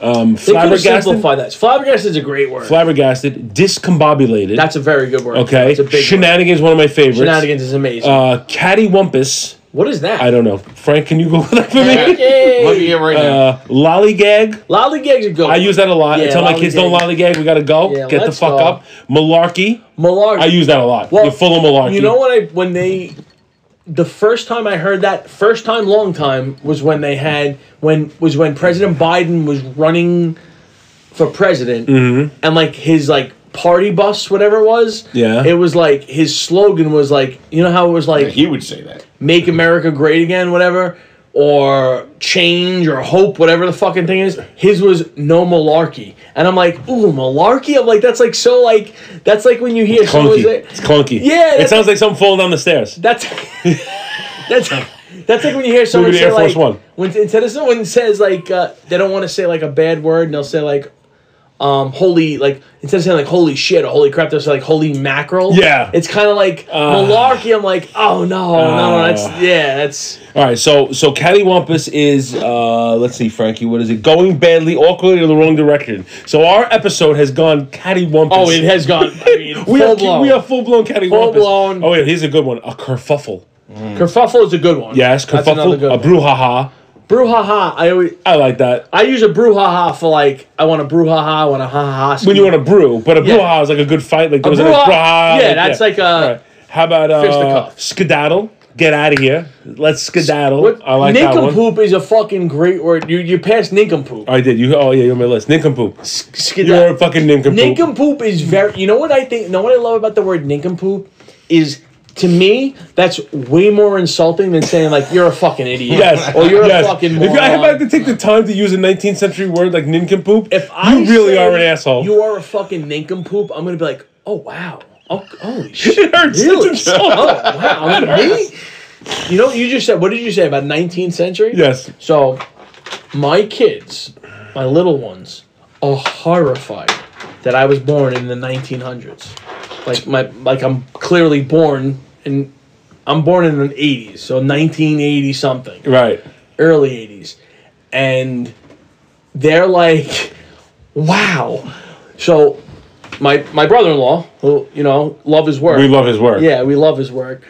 Um,
They could have
flabbergasted,
simplified that. Flabbergasted is a great word.
flabbergasted, discombobulated.
That's a very good word.
okay.
That's a big word.
Shenanigans, one of my favorites.
Shenanigans is amazing.
Uh, cattywampus.
What is that?
I don't know. Frank, can you go with that for me?
Yay!
Look at you right now.
Uh, lollygag.
Lollygag's a good.
I use that a lot. I
Yeah,
tell my kids, don't lollygag. We gotta go.
Yeah,
Get the
let's
fuck
go.
up. Malarkey.
Malarkey.
I use that a lot.
Well,
You're full of malarkey.
You know what I when they the first time I heard that first time long time was when they had when was when President Biden was running for president
Mm-hmm.
and like his like party bus whatever it was
Yeah.
it was like his slogan was like you know how it was like
he would say that.
make America great again whatever or change or hope whatever the fucking thing is his was no malarkey and I'm like ooh malarkey I'm like that's like so like that's like when you hear someone
clunky.
say
It's clunky.
Yeah,
It sounds like something falling down the stairs.
that's that's that's like when you hear someone say
Air Force
like
One.
when instead of someone says like uh, they don't want to say like a bad word and they'll say like um holy like instead of saying like holy shit or holy crap they'll say like holy mackerel.
Yeah.
it's kind of like malarkey. I'm like oh no no no that's yeah that's
All right. So so cattywampus is uh let's see, Frankie. What is it? Going badly, awkwardly in the wrong direction. So our episode has gone cattywampus.
oh it has gone I mean,
we are
blown.
we are full blown cattywampus.
Full blown.
Oh wait, here's a good one. A kerfuffle.
kerfuffle is a good one.
Yes, kerfuffle.
good
A
one.
Brouhaha.
I always
I like that.
I use a brouhaha for like I want a brouhaha I want a ha ha.
When you want to brew, but a
Yeah.
brouhaha is like a good fight. Like there was like a brouhaha.
yeah, that's like a-
All. How about uh,
Fisticuff.
skedaddle? Get out of here. Let's skedaddle.
What,
I like that one.
nincompoop is a fucking great word. You you passed nincompoop.
I did. You. Oh yeah, you're on my list. Nincompoop. You're a fucking nincompoop.
Nincompoop is very. You know what I think? You know what I love about the word nincompoop is to me that's way more insulting than saying like you're a fucking idiot.
Yes.
Or you're
yes.
a fucking moron. If.
I have to take the time to use a 19th century word like nincompoop,
if I
you really are an asshole.
You are a fucking nincompoop. I'm gonna be like, oh wow, oh holy shit.
it hurts.
Really? Oh wow, me? You know, you just said. What did you say about 19th century?
Yes.
So, my kids, my little ones, are horrified that I was born in the 1900s. Like my like I'm clearly born in I'm born in the 80s, so 1980 something,
Right.
early 80s. And they're like, "Wow." So my my brother-in-law, who, you know, love his work.
We love his work.
Yeah, we love his work.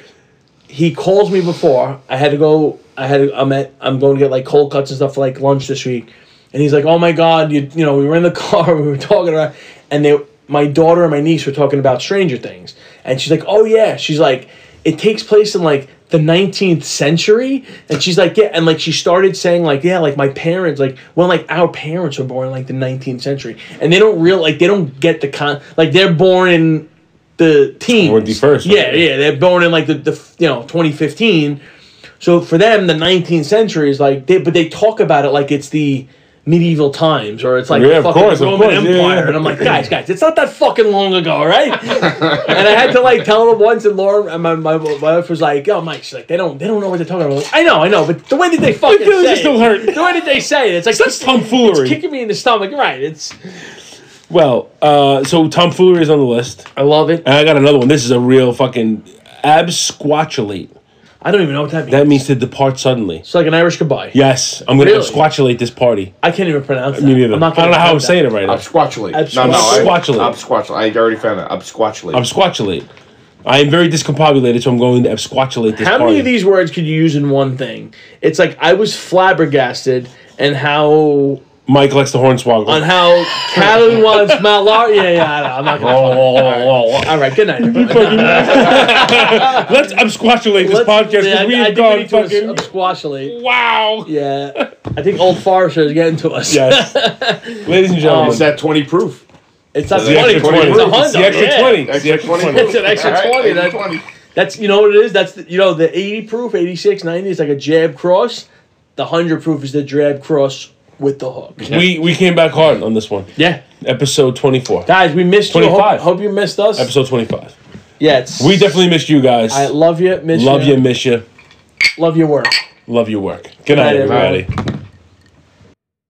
He calls me before. I had to go. I had. To, I'm at. I'm going to get like cold cuts and stuff for like lunch this week. And he's like, "Oh my god, you you know, we were in the car. We were talking about, and they, my daughter and my niece were talking about Stranger Things. And she's like, "Oh yeah." She's like, "It takes place in like the 19th century." And she's like, "Yeah." And like she started saying like, "Yeah, like my parents, like well, like our parents were born in like the 19th century, and they don't real like they don't get the con like they're born in." The teens.
21st,
Yeah,
right?
yeah. They're born in like the, the you know 2015. So for them, the 19th century is like, they, but they talk about it like it's the medieval times or it's like
Yeah,
the fucking
course, of
Roman
course, yeah,
Empire.
yeah.
And I'm like, guys, guys, it's not that fucking long ago, right? and I had to like tell them once, and Laura, and my, my, my wife was like, "Oh, Mike, she's like, they don't, they don't know what they're talking about." Like, I know, I know, but the way that they fucking say it,
hurt.
the way that they say it, it's like
That's tomfoolery.
It's kicking me in the stomach, right? It's,
Well, uh, so tomfoolery is on the list.
I love it.
And I got another one. This is a real fucking absquatulate.
I don't even know what that means.
That means to depart suddenly.
it's like an Irish goodbye.
Yes, I'm gonna
Really?
absquatulate this party.
I can't even pronounce that.
Me neither.
I'm not
I don't know how I'm
attempt
saying it right now.
Absquatulate. No, no.
Absquatulate.
I- Absquatulate. I already found it. Absquatulate.
Absquatulate. I am very discombobulated, so I'm going to absquatulate this
How
party.
many of these words could you use in one thing? It's like I was flabbergasted and how
Mike likes the hornswoggle.
on how Callie wants Mount Laura. Yeah, yeah, I know. I'm not gonna. All right. All right, good night. everyone.
Let's absquatulate this
Let's-
podcast
yeah,
because we
I- I
have
think we
gone
need to
fucking.
abs- squashly.
wow.
Yeah, I think Old Forester is getting to us.
Yes. Ladies and gentlemen, um,
It's that 20 proof.
it's not
The
the
twenty.
extra
20
20.
It's a
It's the extra
yeah.
20. It's the
Extra
extra
20.
20.
It's an extra
All right,
20,
extra
that-
20.
That's you know what it is. That's the, you know the eighty proof, 86, 90 is like a jab cross. The hundred proof is the jab cross with the hook.
We we came back hard on this one.
Yeah,
Episode 24.
guys, we missed you. Hope,
25.
hope you missed us.
Episode 25.
Yeah, it's,
We definitely missed you guys.
I love you, miss
Love
you,
you, miss you.
love your work.
Love your work. Good night,
night, everyone.
everybody.